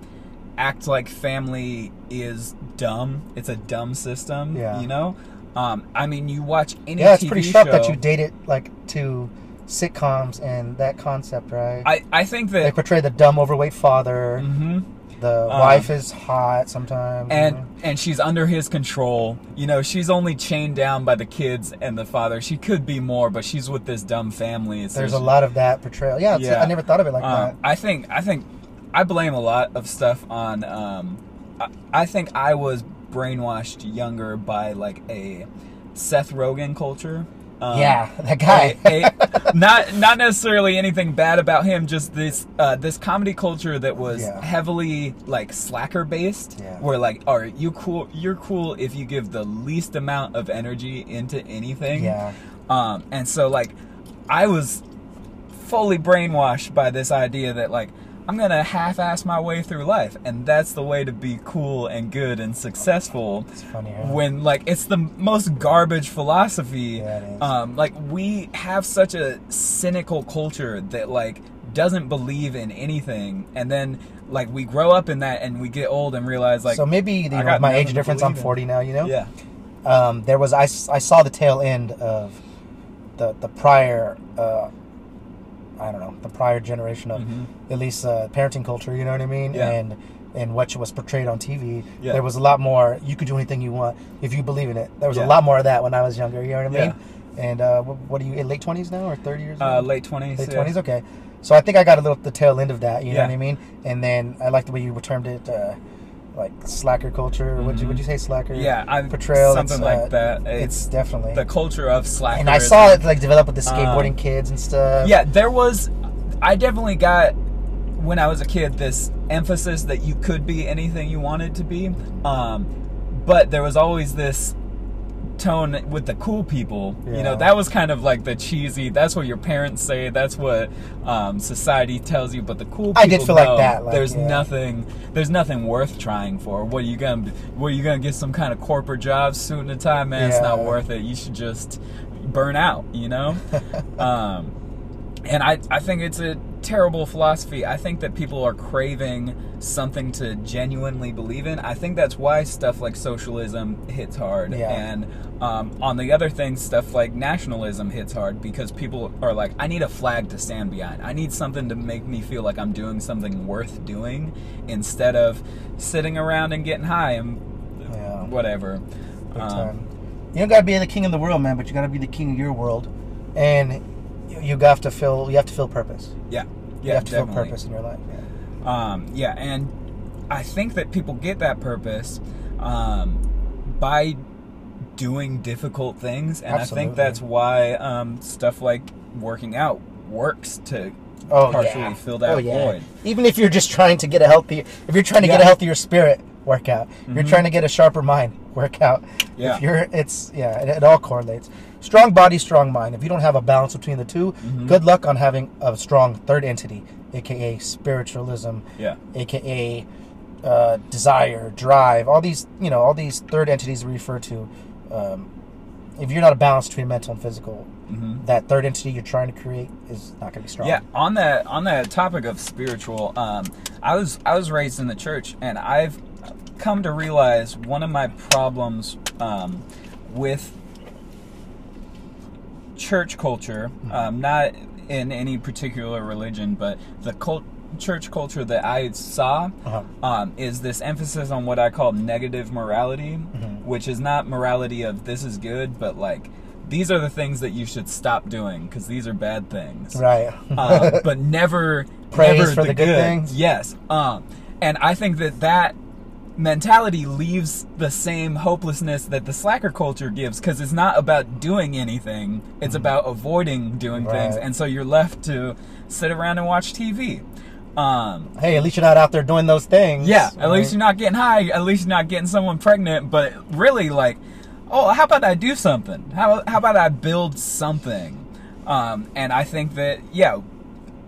Speaker 1: act like family is dumb. It's a dumb system,
Speaker 2: Yeah.
Speaker 1: you know? Um, I mean, you watch any
Speaker 2: Yeah, it's
Speaker 1: TV
Speaker 2: pretty sharp
Speaker 1: show.
Speaker 2: that you date it like to sitcoms and that concept, right?
Speaker 1: I, I think that...
Speaker 2: they portray the dumb, overweight father.
Speaker 1: hmm
Speaker 2: The wife is hot sometimes. you
Speaker 1: and
Speaker 2: know?
Speaker 1: and she's under his control. You know, she's only chained down by the kids and the father. She could be more, but she's with this dumb family. so
Speaker 2: there's a lot of that portrayal. Yeah,
Speaker 1: Yeah.
Speaker 2: I never thought of it like
Speaker 1: Um,
Speaker 2: that.
Speaker 1: I think I think I blame a lot of stuff on. Um, I, I think I was brainwashed younger by like a Seth Rogen culture. Um,
Speaker 2: yeah, that guy.
Speaker 1: a- a- [laughs] not not necessarily anything bad about him, just this uh, this comedy culture that was
Speaker 2: Yeah.
Speaker 1: heavily like slacker based,
Speaker 2: Yeah.
Speaker 1: where like, are you cool? You're cool if you give the least amount of energy into anything.
Speaker 2: yeah,
Speaker 1: Um, and so like, I was fully brainwashed by this idea that like I'm gonna half-ass my way through life, and that's the way to be cool and good and successful
Speaker 2: it's funny. Huh?
Speaker 1: when like it's the most garbage philosophy
Speaker 2: Yeah, it is.
Speaker 1: um like we have such a cynical culture that like doesn't believe in anything and then like we grow up in that and we get old and realize like
Speaker 2: so maybe you know my age difference. I'm
Speaker 1: believe in.
Speaker 2: 40 now. You know.
Speaker 1: yeah
Speaker 2: um, there was I, I saw the tail end of the the prior uh, I don't know the prior generation of
Speaker 1: Mhm.
Speaker 2: at least uh, parenting culture. You know what I mean?
Speaker 1: Yeah.
Speaker 2: And and what was portrayed on TV.
Speaker 1: Yeah.
Speaker 2: There was a lot more. You could do anything you want if you believe in it. There was
Speaker 1: Yeah.
Speaker 2: a lot more of that when I was younger. You know what I
Speaker 1: Yeah.
Speaker 2: mean? And uh, what, what are you in late 20s now or 30 years?
Speaker 1: uh late 20s
Speaker 2: Late twenties, okay. So I think I got a little the tail end of that. You know what I mean? And then I like the way you termed it, uh, like slacker culture. Would you would you say slacker?
Speaker 1: yeah I
Speaker 2: portrayal.
Speaker 1: something like
Speaker 2: uh,
Speaker 1: that
Speaker 2: It's,
Speaker 1: it's,
Speaker 2: definitely.
Speaker 1: the culture of slack
Speaker 2: and I saw it like develop with the skateboarding
Speaker 1: Um,
Speaker 2: kids and stuff.
Speaker 1: yeah there was i definitely got when i was a kid this emphasis that you could be anything you wanted to be um, but there was always this tone with the cool people you know that was kind of like the cheesy that's what your parents say that's what um, society tells you but the cool people
Speaker 2: I did feel like that, like,
Speaker 1: there's
Speaker 2: yeah.
Speaker 1: nothing there's nothing worth trying for. What are you gonna what are you gonna get some kind of corporate job suit and a tie man it's not worth it. You should just burn out you know? [laughs] Um, and I, I think it's a terrible philosophy. I think that people are craving something to genuinely believe in. I think that's why stuff like socialism hits hard.
Speaker 2: Yeah.
Speaker 1: And um, on the other thing, stuff like nationalism hits hard because people are like, I need a flag to stand behind. I need something to make me feel like I'm doing something worth doing instead of sitting around and getting high and
Speaker 2: Yeah.
Speaker 1: whatever. Um.
Speaker 2: You don't gotta be the king of the world, man, but you gotta be the king of your world, and you, have to feel you have to feel purpose.
Speaker 1: yeah.
Speaker 2: you have to
Speaker 1: definitely.
Speaker 2: feel purpose in your life. Yeah.
Speaker 1: Um, yeah, and I think that people get that purpose um, by doing difficult things, and I think that's why um, stuff like working out works to
Speaker 2: Oh
Speaker 1: partially
Speaker 2: yeah.
Speaker 1: fill that
Speaker 2: oh, yeah.
Speaker 1: void.
Speaker 2: Even if you're just trying to get a healthy, if you're trying to get a healthier spirit, workout. If You're
Speaker 1: Mhm.
Speaker 2: trying to get a sharper mind, workout.
Speaker 1: Yeah.
Speaker 2: If you're, it's yeah, it, it all correlates. Strong body, strong mind. If you don't have a balance between the 2
Speaker 1: Mhm.
Speaker 2: good luck on having a strong third entity, aka spiritualism,
Speaker 1: Yeah,
Speaker 2: aka uh, desire, drive, all these, you know, all these third entities we refer to. Um, if you're not a balance between mental and physical,
Speaker 1: hmm
Speaker 2: that third entity you're trying to create is not going to be strong.
Speaker 1: yeah. On that on that topic of spiritual, um, I was I was raised in the church, and I've come to realize one of my problems um, with church culture, um, not in any particular religion, but the cult, church culture that I saw
Speaker 2: Uh-huh.
Speaker 1: um, is this emphasis on what I call negative morality,
Speaker 2: Mhm.
Speaker 1: which is not morality of this is good, but like these are the things that you should stop doing because these are bad things.
Speaker 2: Right.
Speaker 1: Um, [laughs] but never
Speaker 2: Praise
Speaker 1: never
Speaker 2: for the good things?
Speaker 1: Yes. Um, and I think that that mentality leaves the same hopelessness that the slacker culture gives because it's not about doing anything it's about avoiding doing things
Speaker 2: Mm-hmm.
Speaker 1: And so you're left to sit around and watch tv um,
Speaker 2: hey, at least you're not out there doing those things.
Speaker 1: yeah at
Speaker 2: right?
Speaker 1: least you're not getting high at least you're not getting someone pregnant but really like oh how about i do something how, how about i build something um, and i think that yeah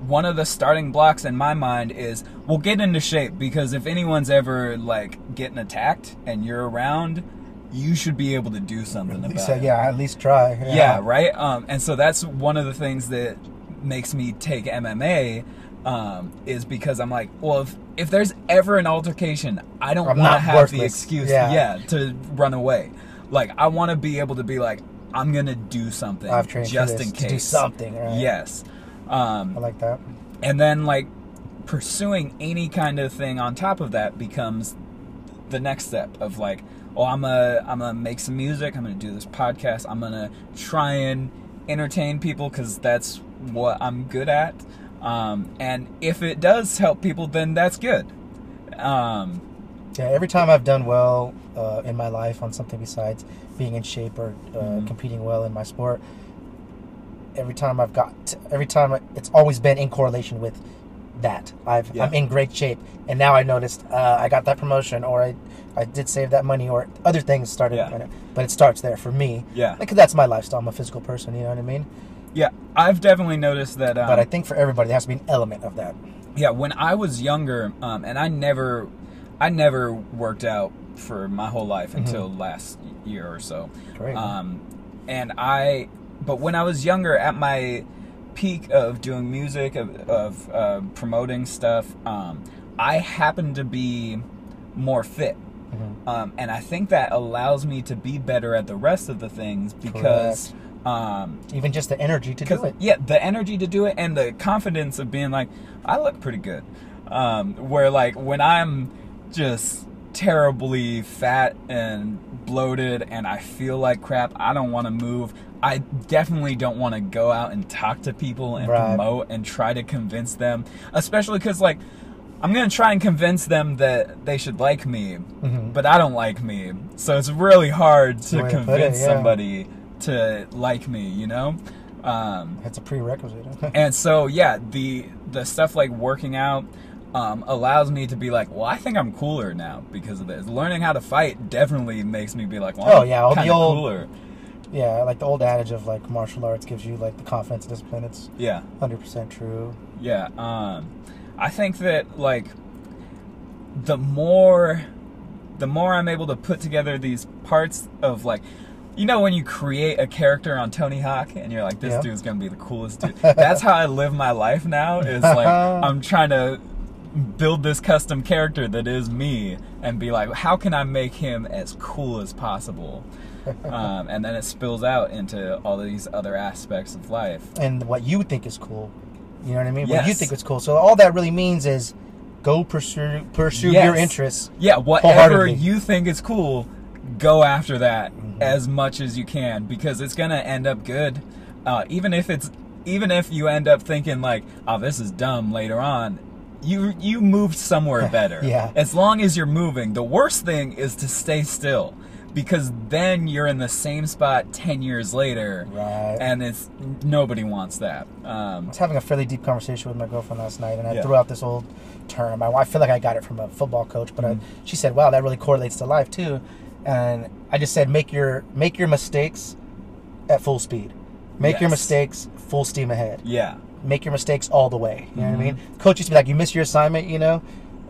Speaker 1: one of the starting blocks in my mind is we'll get into shape because if anyone's ever like getting attacked and you're around, you should be able to do something about
Speaker 2: So,
Speaker 1: it.
Speaker 2: yeah, at least try.
Speaker 1: Yeah, right. Um, and so that's one of the things that makes me take MMA. Um, is because I'm like, well, if, if there's ever an altercation, I don't want to have the excuse,
Speaker 2: Yeah.
Speaker 1: yeah. to run away. Like, I want to be able to be like, I'm gonna do something
Speaker 2: I've trained
Speaker 1: just in
Speaker 2: to
Speaker 1: case.
Speaker 2: do something, right?
Speaker 1: Yes. Um,
Speaker 2: I like that.
Speaker 1: and then like pursuing any kind of thing on top of that becomes the next step of like oh i'm gonna i'm gonna make some music i'm gonna do this podcast i'm gonna try and entertain people because that's what i'm good at um, and if it does help people then that's good um,
Speaker 2: Yeah, every time I've done well uh, in my life on something besides being in shape or uh,
Speaker 1: Mhm.
Speaker 2: competing well in my sport, every time I've got, every time it's always been in correlation with that. I've
Speaker 1: Yeah.
Speaker 2: I'm in great shape, and now I noticed uh, I got that promotion, or I I did save that money, or other things started.
Speaker 1: Yeah.
Speaker 2: but it starts there for me.
Speaker 1: Yeah.
Speaker 2: because that's my lifestyle. I'm a physical person. You know what I mean?
Speaker 1: yeah i've definitely noticed that um,
Speaker 2: but I think for everybody, there has to be an element of that.
Speaker 1: Yeah, when I was younger, um, and I never, I never worked out for my whole life until last year or so.
Speaker 2: Great.
Speaker 1: Um, and I, but when I was younger, at my peak of doing music, of, of uh, promoting stuff, um, I happened to be more fit.
Speaker 2: Mhm.
Speaker 1: Um, and I think that allows me to be better at the rest of the things because um,
Speaker 2: Even just the energy to do it.
Speaker 1: yeah, the energy to do it and the confidence of being like, I look pretty good. Um, where like when I'm just terribly fat and bloated and I feel like crap, I don't want to move. I definitely don't want to go out and talk to people and
Speaker 2: Right.
Speaker 1: promote and try to convince them, especially because like I'm gonna try and convince them that they should like me,
Speaker 2: Mhm.
Speaker 1: but I don't like me. So it's really hard to
Speaker 2: Way to it,
Speaker 1: convince
Speaker 2: yeah.
Speaker 1: somebody to like me, you know? Um,
Speaker 2: That's a prerequisite.
Speaker 1: and so yeah, the the stuff like working out um, allows me to be like, well, I think I'm cooler now because of this. Learning how to fight definitely makes me be like, well,
Speaker 2: Oh,
Speaker 1: I'm
Speaker 2: yeah, all the
Speaker 1: kinda
Speaker 2: old-
Speaker 1: cooler.
Speaker 2: Yeah, like the old adage of like martial arts gives you like the confidence and discipline. It's
Speaker 1: Yeah,
Speaker 2: hundred percent true.
Speaker 1: yeah. Um, I think that like the more the more I'm able to put together these parts of like you know when you create a character on Tony Hawk and you're like this
Speaker 2: Yeah.
Speaker 1: dude's gonna be the coolest dude. [laughs] That's how I live my life now. Is like [laughs] I'm trying to build this custom character that is me and be like how can I make him as cool as possible. Um, and then it spills out into all these other aspects of life.
Speaker 2: And what you think is cool, you know what I mean? What you think is cool. So all that really means is go pursue pursue
Speaker 1: Yes.
Speaker 2: your interests.
Speaker 1: Yeah, whatever you think is cool, go after that
Speaker 2: Mhm.
Speaker 1: as much as you can because it's gonna end up good. Uh, even if it's even if you end up thinking like, "Oh, this is dumb," later on, you you moved somewhere [laughs] better.
Speaker 2: Yeah.
Speaker 1: As long as you're moving, the worst thing is to stay still because then you're in the same spot ten years later,
Speaker 2: Right.
Speaker 1: and it's nobody wants that. Um,
Speaker 2: I was having a fairly deep conversation with my girlfriend last night, and I
Speaker 1: Yeah.
Speaker 2: threw out this old term. I, I feel like I got it from a football coach, but
Speaker 1: Mhm.
Speaker 2: I, she said, "Wow, that really correlates to life too." And I just said, "Make your make your mistakes at full speed. Make your mistakes full steam ahead.
Speaker 1: yeah,
Speaker 2: Make your mistakes all the way. You know what I mean?
Speaker 1: Mhm.
Speaker 2: Coach used to be like, "You miss your assignment, you know.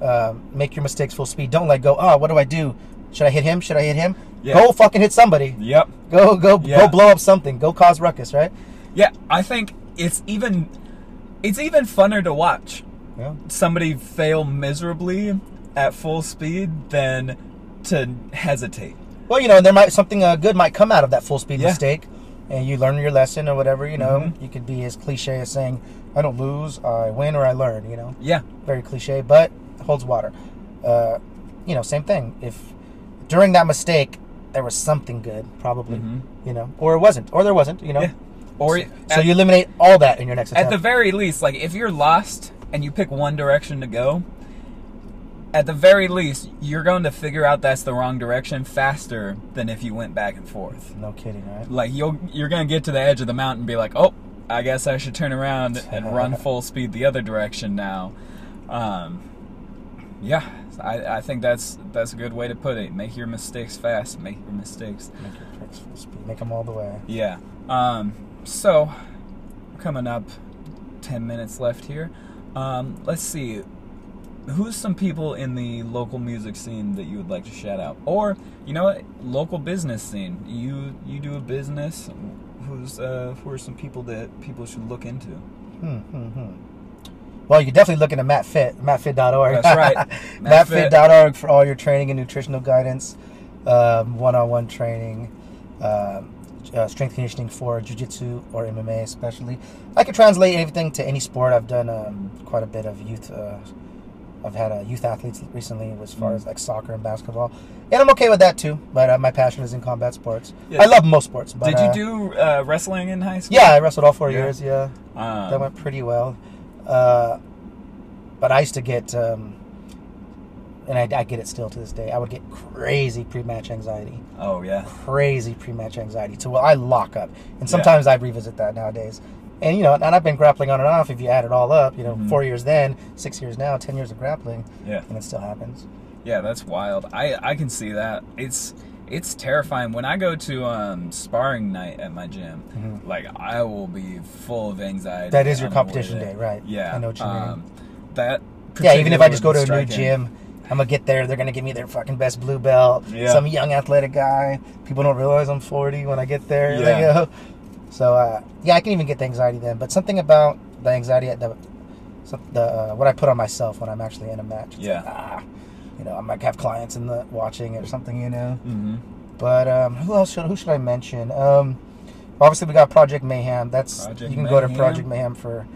Speaker 2: Um, make your mistakes full speed. Don't let go. Oh, what do I do? Should I hit him? Should I hit him?
Speaker 1: Yeah.
Speaker 2: Go fucking hit somebody.
Speaker 1: yep.
Speaker 2: Go go
Speaker 1: Yeah.
Speaker 2: go blow up something. Go cause ruckus. Right?
Speaker 1: Yeah, I think it's even it's even funner to watch
Speaker 2: Yeah.
Speaker 1: somebody fail miserably at full speed than to hesitate.
Speaker 2: Well, you know, there might something uh, good might come out of that full speed
Speaker 1: Yeah.
Speaker 2: mistake, and you learn your lesson or whatever. You know,
Speaker 1: Mhm.
Speaker 2: you could be as cliche as saying, "I don't lose, I win, or I learn." You know,
Speaker 1: Yeah,
Speaker 2: very cliche, but holds water. Uh, you know, same thing. If during that mistake there was something good, probably,
Speaker 1: Mhm.
Speaker 2: you know, or it wasn't, or there wasn't, you know.
Speaker 1: yeah. Or
Speaker 2: So
Speaker 1: at,
Speaker 2: you eliminate all that in your next attempt.
Speaker 1: at the very least, like if you're lost and you pick one direction to go, at the very least, you're going to figure out that's the wrong direction faster than if you went back and forth.
Speaker 2: no kidding, right?
Speaker 1: Like you'll you're gonna get to the edge of the mountain and be like, oh, I guess I should turn around and run [laughs] full speed the other direction now. Um, yeah, I, I think that's that's a good way to put it. Make your mistakes fast. Make your mistakes.
Speaker 2: Make your picks full speed. Make them all the way.
Speaker 1: Yeah. Um, so coming up ten minutes left here. Um, let's see. Who's some people in the local music scene that you would like to shout out, or you know what, local business scene? You you do a business. Who's uh, who are some people that people should look into?
Speaker 2: Hmm, hmm, hmm. Well, you can definitely look into MatFit, matfit.org.
Speaker 1: That's right. [laughs]
Speaker 2: matfit.org for all your training and nutritional guidance, um, one-on-one training, um, uh, strength conditioning for jiu-jitsu or MMA especially. I can translate anything to any sport. I've done um, quite a bit of youth. Uh, I've had uh, youth athletes recently as far
Speaker 1: Mm.
Speaker 2: as like soccer and basketball, and I'm okay with that too. But uh, my passion is in combat sports.
Speaker 1: Yeah.
Speaker 2: I love most sports. But,
Speaker 1: Did you
Speaker 2: uh,
Speaker 1: do uh, wrestling in high school?
Speaker 2: Yeah, I wrestled all four
Speaker 1: Yeah.
Speaker 2: years. Yeah
Speaker 1: Um,
Speaker 2: that went pretty well. Uh, but I used to get, um, and I, I get it still to this day. I would get crazy pre-match anxiety,
Speaker 1: oh yeah.
Speaker 2: crazy pre-match anxiety. To well, I lock up, and sometimes I revisit that nowadays. And you know, and I've been grappling on and off. If you add it all up, you know,
Speaker 1: Mhm.
Speaker 2: four years then, six years now, ten years of grappling,
Speaker 1: Yeah.
Speaker 2: and it still happens.
Speaker 1: Yeah, that's wild. I I can see that. It's it's terrifying when I go to um, sparring night at my gym.
Speaker 2: Mhm.
Speaker 1: Like I will be full of anxiety.
Speaker 2: That is your
Speaker 1: on the way
Speaker 2: competition day, right?
Speaker 1: Yeah,
Speaker 2: I know what you mean.
Speaker 1: um, That.
Speaker 2: Yeah, even if I just go to a new gym, I'm gonna get there. They're gonna give me their fucking best blue belt.
Speaker 1: Yeah.
Speaker 2: Some young athletic guy. People don't realize I'm 40 when I get there. They
Speaker 1: Yeah.
Speaker 2: go. So uh, yeah, I can even get the anxiety then. But something about the anxiety at the, the uh, what I put on myself when I'm actually in a match.
Speaker 1: Yeah.
Speaker 2: like, ah, you know, I might have clients in the watching or something. You know.
Speaker 1: Mhm.
Speaker 2: But um, who else? Should, who should I mention? Um, obviously, we got Project Mayhem. That's
Speaker 1: Project
Speaker 2: you can go to Project Mayhem for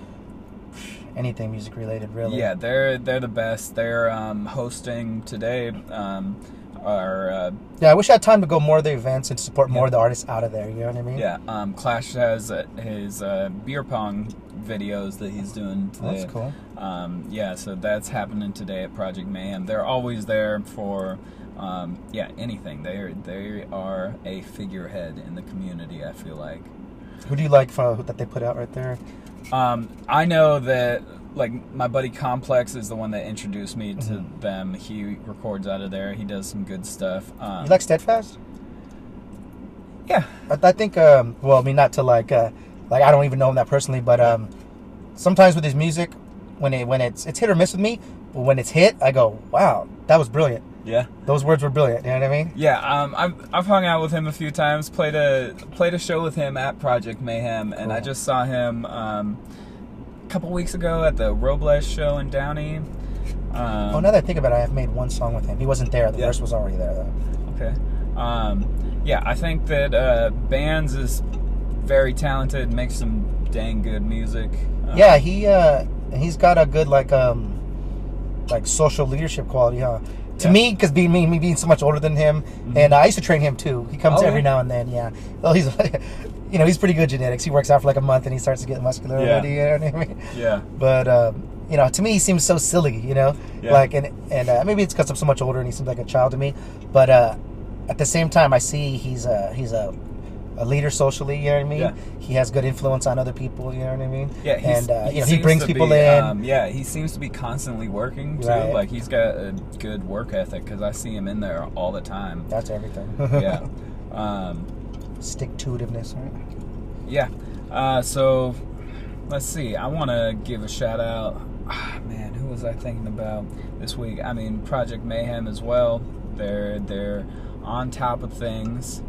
Speaker 2: anything music related, really.
Speaker 1: Yeah, they're they're the best. They're um, hosting today. Um, our uh,
Speaker 2: Yeah, I wish I had time to go more of the events and support more
Speaker 1: Yeah.
Speaker 2: of the artists out of there. You know what I mean?
Speaker 1: yeah um, Clash has uh, his uh, beer pong videos that he's doing
Speaker 2: Oh,
Speaker 1: today.
Speaker 2: that's cool.
Speaker 1: Um, yeah, so that's happening today at Project Mayhem. They're always there for, um, yeah, anything. They are they are a figurehead in the community. I feel like.
Speaker 2: Who do you like from, that they put out right there?
Speaker 1: Um, I know that like my buddy Complex is the one that introduced me to
Speaker 2: Mhm.
Speaker 1: them. He records out of there. He does some good stuff. Um,
Speaker 2: You like Steadfast?
Speaker 1: yeah,
Speaker 2: I, I think. Um, well, I mean, not to like, uh, like I don't even know him that personally, but um, sometimes with his music, when it when it's it's hit or miss with me, but when it's hit, I go, wow, that was brilliant.
Speaker 1: yeah.
Speaker 2: Those words were brilliant. You know what I mean?
Speaker 1: Yeah, um, I've, I've hung out with him a few times. Played a played a show with him at Project Mayhem, and I just saw him um, couple weeks ago at the Robles show in Downey. Um,
Speaker 2: oh, now that I think about it, I've made one song with him. He wasn't there. The
Speaker 1: Yeah.
Speaker 2: verse was already there though.
Speaker 1: Okay. Um, yeah, I think that uh, Bands is very talented, makes some dang good music. Um,
Speaker 2: Yeah, he uh, he's got a good like um, like social leadership quality, huh? To
Speaker 1: Yeah.
Speaker 2: me, because being me, me being so much older than him, and I used to train him too. He comes
Speaker 1: Oh,
Speaker 2: every
Speaker 1: yeah?
Speaker 2: now and then. Yeah. Well, he's [laughs] you know he's pretty good genetics. He works out for like a month and he starts to get muscular
Speaker 1: Yeah.
Speaker 2: already. You know what I mean?
Speaker 1: Yeah.
Speaker 2: But um, you know, to me, he seems so silly. You know,
Speaker 1: Yeah.
Speaker 2: like and and uh, maybe it's because I'm so much older and he seems like a child to me. But uh, at the same time, I see he's a he's a a leader socially. You know what I mean?
Speaker 1: Yeah.
Speaker 2: He has good influence on other people. You know what I mean?
Speaker 1: Yeah, he's,
Speaker 2: and uh, you know he brings people
Speaker 1: be,
Speaker 2: in.
Speaker 1: Um, yeah, he seems to be constantly working too.
Speaker 2: Right.
Speaker 1: Like he's got a good work ethic because I see him in there all the time.
Speaker 2: That's everything.
Speaker 1: yeah. [laughs] Um,
Speaker 2: Stick to itiveness, right?
Speaker 1: yeah. Uh, so let's see. I want to give a shout out. Ah, man, who was I thinking about this week? I mean, Project Mayhem as well. They're they're on top of things.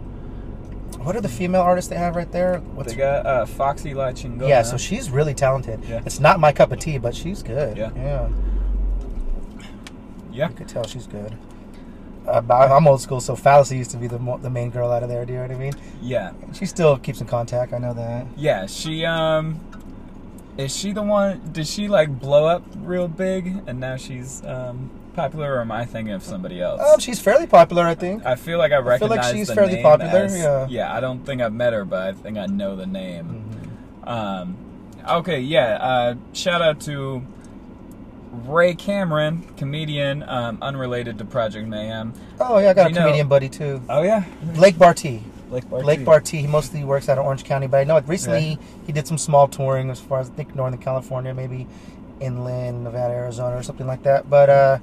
Speaker 2: What are the female artists they have right there? What's
Speaker 1: They got uh, Foxy La Chingona.
Speaker 2: yeah, so she's really talented.
Speaker 1: Yeah.
Speaker 2: It's not my cup of tea, but she's good.
Speaker 1: Yeah.
Speaker 2: yeah.
Speaker 1: yeah.
Speaker 2: I could tell she's good. Uh, I'm old school, so Fallacy used to be the the main girl out of there. Do you know what I mean?
Speaker 1: Yeah.
Speaker 2: She still keeps in contact. I know that.
Speaker 1: Yeah, she um is she the one did she like blow up real big and now she's um popular or am I thinking of somebody else?
Speaker 2: Um, she's fairly popular, I think.
Speaker 1: I feel like I
Speaker 2: feel like
Speaker 1: recognize
Speaker 2: she's
Speaker 1: the
Speaker 2: fairly
Speaker 1: name
Speaker 2: popular,
Speaker 1: as-
Speaker 2: yeah.
Speaker 1: I don't think I've met her, but I think I know the name.
Speaker 2: Mhm.
Speaker 1: Um, okay, yeah. Uh, shout out to Ray Cameron, comedian, um, unrelated to Project Mayhem.
Speaker 2: Oh yeah, I got a
Speaker 1: You know-
Speaker 2: comedian buddy too.
Speaker 1: Oh yeah,
Speaker 2: Blake Barty.
Speaker 1: Lake Barty.
Speaker 2: Blake Barty. He mostly works out of Orange County, but I know recently
Speaker 1: Yeah.
Speaker 2: he did some small touring as far as I think Northern California, maybe inland, Nevada, Arizona, or something like that. But uh,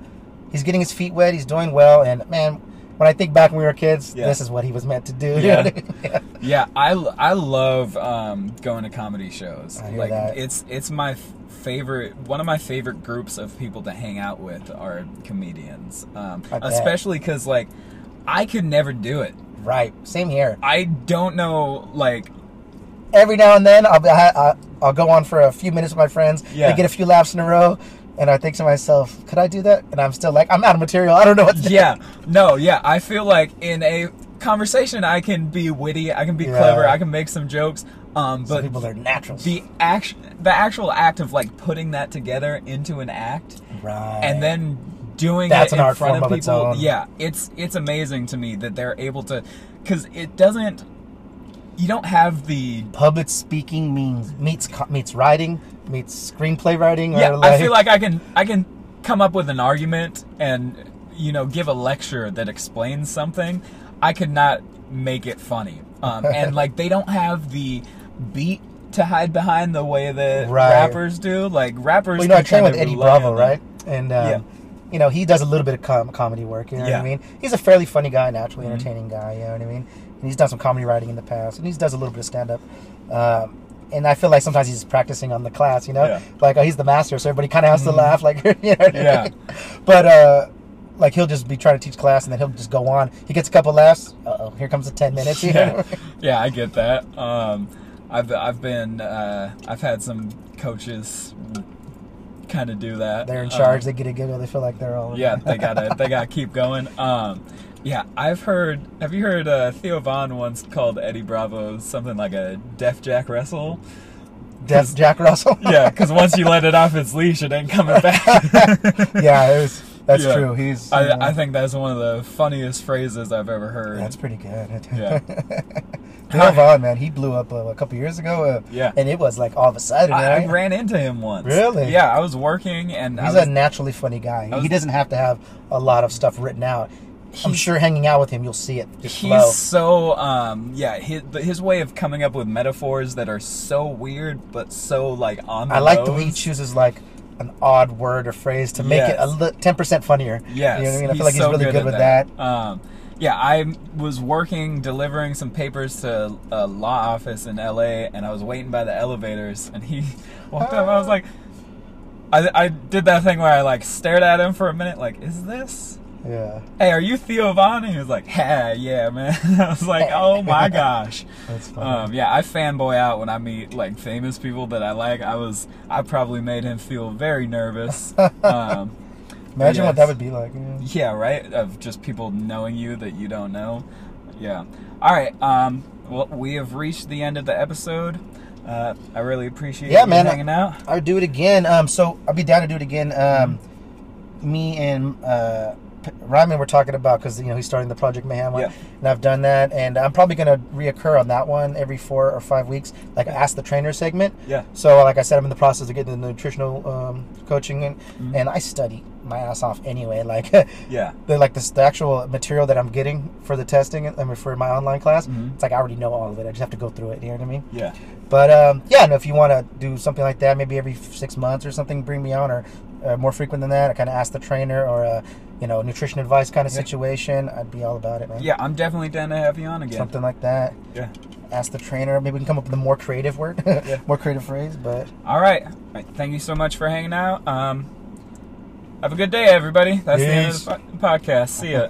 Speaker 2: he's getting his feet wet. He's doing well, and man, when I think back when we were kids,
Speaker 1: Yeah.
Speaker 2: this is what he was meant to do.
Speaker 1: Yeah.
Speaker 2: yeah. [laughs] [laughs]
Speaker 1: Yeah, I, I love um, going to comedy shows.
Speaker 2: I
Speaker 1: like
Speaker 2: that.
Speaker 1: it's it's my favorite one of my favorite groups of people to hang out with are comedians. Um,
Speaker 2: I
Speaker 1: especially cuz like I could never do it.
Speaker 2: right. Same here.
Speaker 1: I don't know like
Speaker 2: Every now and then, I'll, be- I, I, I'll go on for a few minutes with my friends.
Speaker 1: Yeah.
Speaker 2: They get a few laughs in a row, and I think to myself, could I do that? And I'm still like, I'm out of material. I don't know what to
Speaker 1: yeah. No, yeah, I feel like in a conversation I can be witty, I can be
Speaker 2: Yeah.
Speaker 1: clever, I can make some jokes. Um
Speaker 2: Some
Speaker 1: but
Speaker 2: people are natural.
Speaker 1: the act the actual act of like putting that together into an act
Speaker 2: right.
Speaker 1: and then doing
Speaker 2: That's
Speaker 1: it
Speaker 2: an
Speaker 1: in
Speaker 2: art
Speaker 1: front
Speaker 2: form
Speaker 1: of people yeah it's it's amazing to me that they're able to because it doesn't you don't have the
Speaker 2: public speaking means meets meets writing meets screenplay writing. Or
Speaker 1: yeah
Speaker 2: like,
Speaker 1: i feel like i can i can come up with an argument and you know give a lecture that explains something i could not make it funny um, [laughs] and like they don't have the beat to hide behind the way that
Speaker 2: Right.
Speaker 1: rappers do like rappers
Speaker 2: Well, you know, I trained with Eddie Bravo, right? And um,
Speaker 1: Yeah.
Speaker 2: you know, he does a little bit of com- comedy work. You know what I mean? He's a fairly funny guy, naturally
Speaker 1: Mhm.
Speaker 2: entertaining guy. You know what I mean? And he's done some comedy writing in the past, and he does a little bit of stand up. Um, and I feel like sometimes he's practicing on the class. You know,
Speaker 1: Yeah.
Speaker 2: like oh, he's the master, so everybody kind of has to
Speaker 1: Mhm.
Speaker 2: laugh. Like, [laughs] you know what I
Speaker 1: Yeah.
Speaker 2: mean? But uh, like he'll just be trying to teach class, and then he'll just go on. He gets a couple laughs. Uh oh, here comes the ten minutes. You [laughs] know?
Speaker 1: yeah, yeah, I get that. Um, I've I've been uh, I've had some coaches kind of do that.
Speaker 2: They're in
Speaker 1: Um,
Speaker 2: charge. they get a giggle. They feel like they're all.
Speaker 1: yeah, they gotta they gotta keep going. Um, yeah, I've heard. Have you heard uh, Theo Von once called Eddie Bravo something like a Def Jack Russell?
Speaker 2: Def Jack Russell. [laughs]
Speaker 1: Yeah, because once you let it off its leash, it ain't coming back. [laughs]
Speaker 2: yeah, it was, that's
Speaker 1: Yeah.
Speaker 2: true. He's.
Speaker 1: I, I think that's one of the funniest phrases I've ever heard.
Speaker 2: That's pretty good. [laughs]
Speaker 1: Yeah.
Speaker 2: Theo Von, man, he blew up uh, a couple years ago. Uh,
Speaker 1: Yeah.
Speaker 2: and it was like all of a sudden.
Speaker 1: I, I ran into him once.
Speaker 2: Really?
Speaker 1: Yeah, I was working and I
Speaker 2: He's
Speaker 1: was,
Speaker 2: a naturally funny guy.
Speaker 1: Was-
Speaker 2: he doesn't have to have a lot of stuff written out. I'm sure hanging out with him, you'll see it
Speaker 1: He's
Speaker 2: flow.
Speaker 1: so um yeah his, his way of coming up with metaphors that are so weird but so like on the
Speaker 2: I like the way he chooses like an odd word or phrase to make it a
Speaker 1: Yes.
Speaker 2: ten percent funnier.
Speaker 1: Yes,
Speaker 2: you know what I mean. I feel like he's
Speaker 1: so
Speaker 2: really good,
Speaker 1: at
Speaker 2: with that.
Speaker 1: Um, yeah, I was working delivering some papers to a law office in L.A. and I was waiting by the elevators and he [laughs] walked up. I was like, I, I did that thing where I like stared at him for a minute, like, is this?
Speaker 2: Yeah,
Speaker 1: Hey, are you Theo Von? And he was like, "Ha, yeah, man." [laughs] I was like, "Oh my gosh." [laughs]
Speaker 2: that's funny.
Speaker 1: Um, yeah, I fanboy out when I meet like famous people that I like. I was, I probably made him feel very nervous. [laughs] Um,
Speaker 2: Imagine what that would be like. Yeah.
Speaker 1: yeah, right. Of just people knowing you that you don't know. Yeah. All right. Um, well, we have reached the end of the episode. Uh, I really appreciate
Speaker 2: Yeah,
Speaker 1: you
Speaker 2: man.
Speaker 1: hanging out.
Speaker 2: I would do it again. Um, so I'll be down to do it again. Um, me and uh, Ryman were talking about because you know he's starting the Project Mayhem one,
Speaker 1: Yeah.
Speaker 2: and I've done that, and I'm probably gonna reoccur on that one every four or five weeks, like ask the trainer segment.
Speaker 1: Yeah.
Speaker 2: So like I said, I'm in the process of getting the nutritional um, coaching, and,
Speaker 1: Mhm.
Speaker 2: and I study my ass off anyway. [laughs] Like
Speaker 1: Yeah.
Speaker 2: the like this, the actual material that I'm getting for the testing, I mean for my online class,
Speaker 1: Mhm.
Speaker 2: it's like I already know all of it. I just have to go through it. You know what I mean?
Speaker 1: Yeah.
Speaker 2: But um, yeah, and if you want to do something like that, maybe every six months or something, bring me on, or uh, more frequent than that, I kind of ask the trainer or a you know nutrition advice kind of
Speaker 1: Yeah.
Speaker 2: situation. I'd be all about it, man.
Speaker 1: Yeah. I'm definitely down to have you on again.
Speaker 2: something like that.
Speaker 1: Yeah.
Speaker 2: Ask the trainer. Maybe we can come up with a more creative word, [laughs]
Speaker 1: Yeah.
Speaker 2: more creative phrase. But
Speaker 1: All right. All right. Thank you so much for hanging out. Um, have a good day, everybody. That's the end of the podcast. See ya.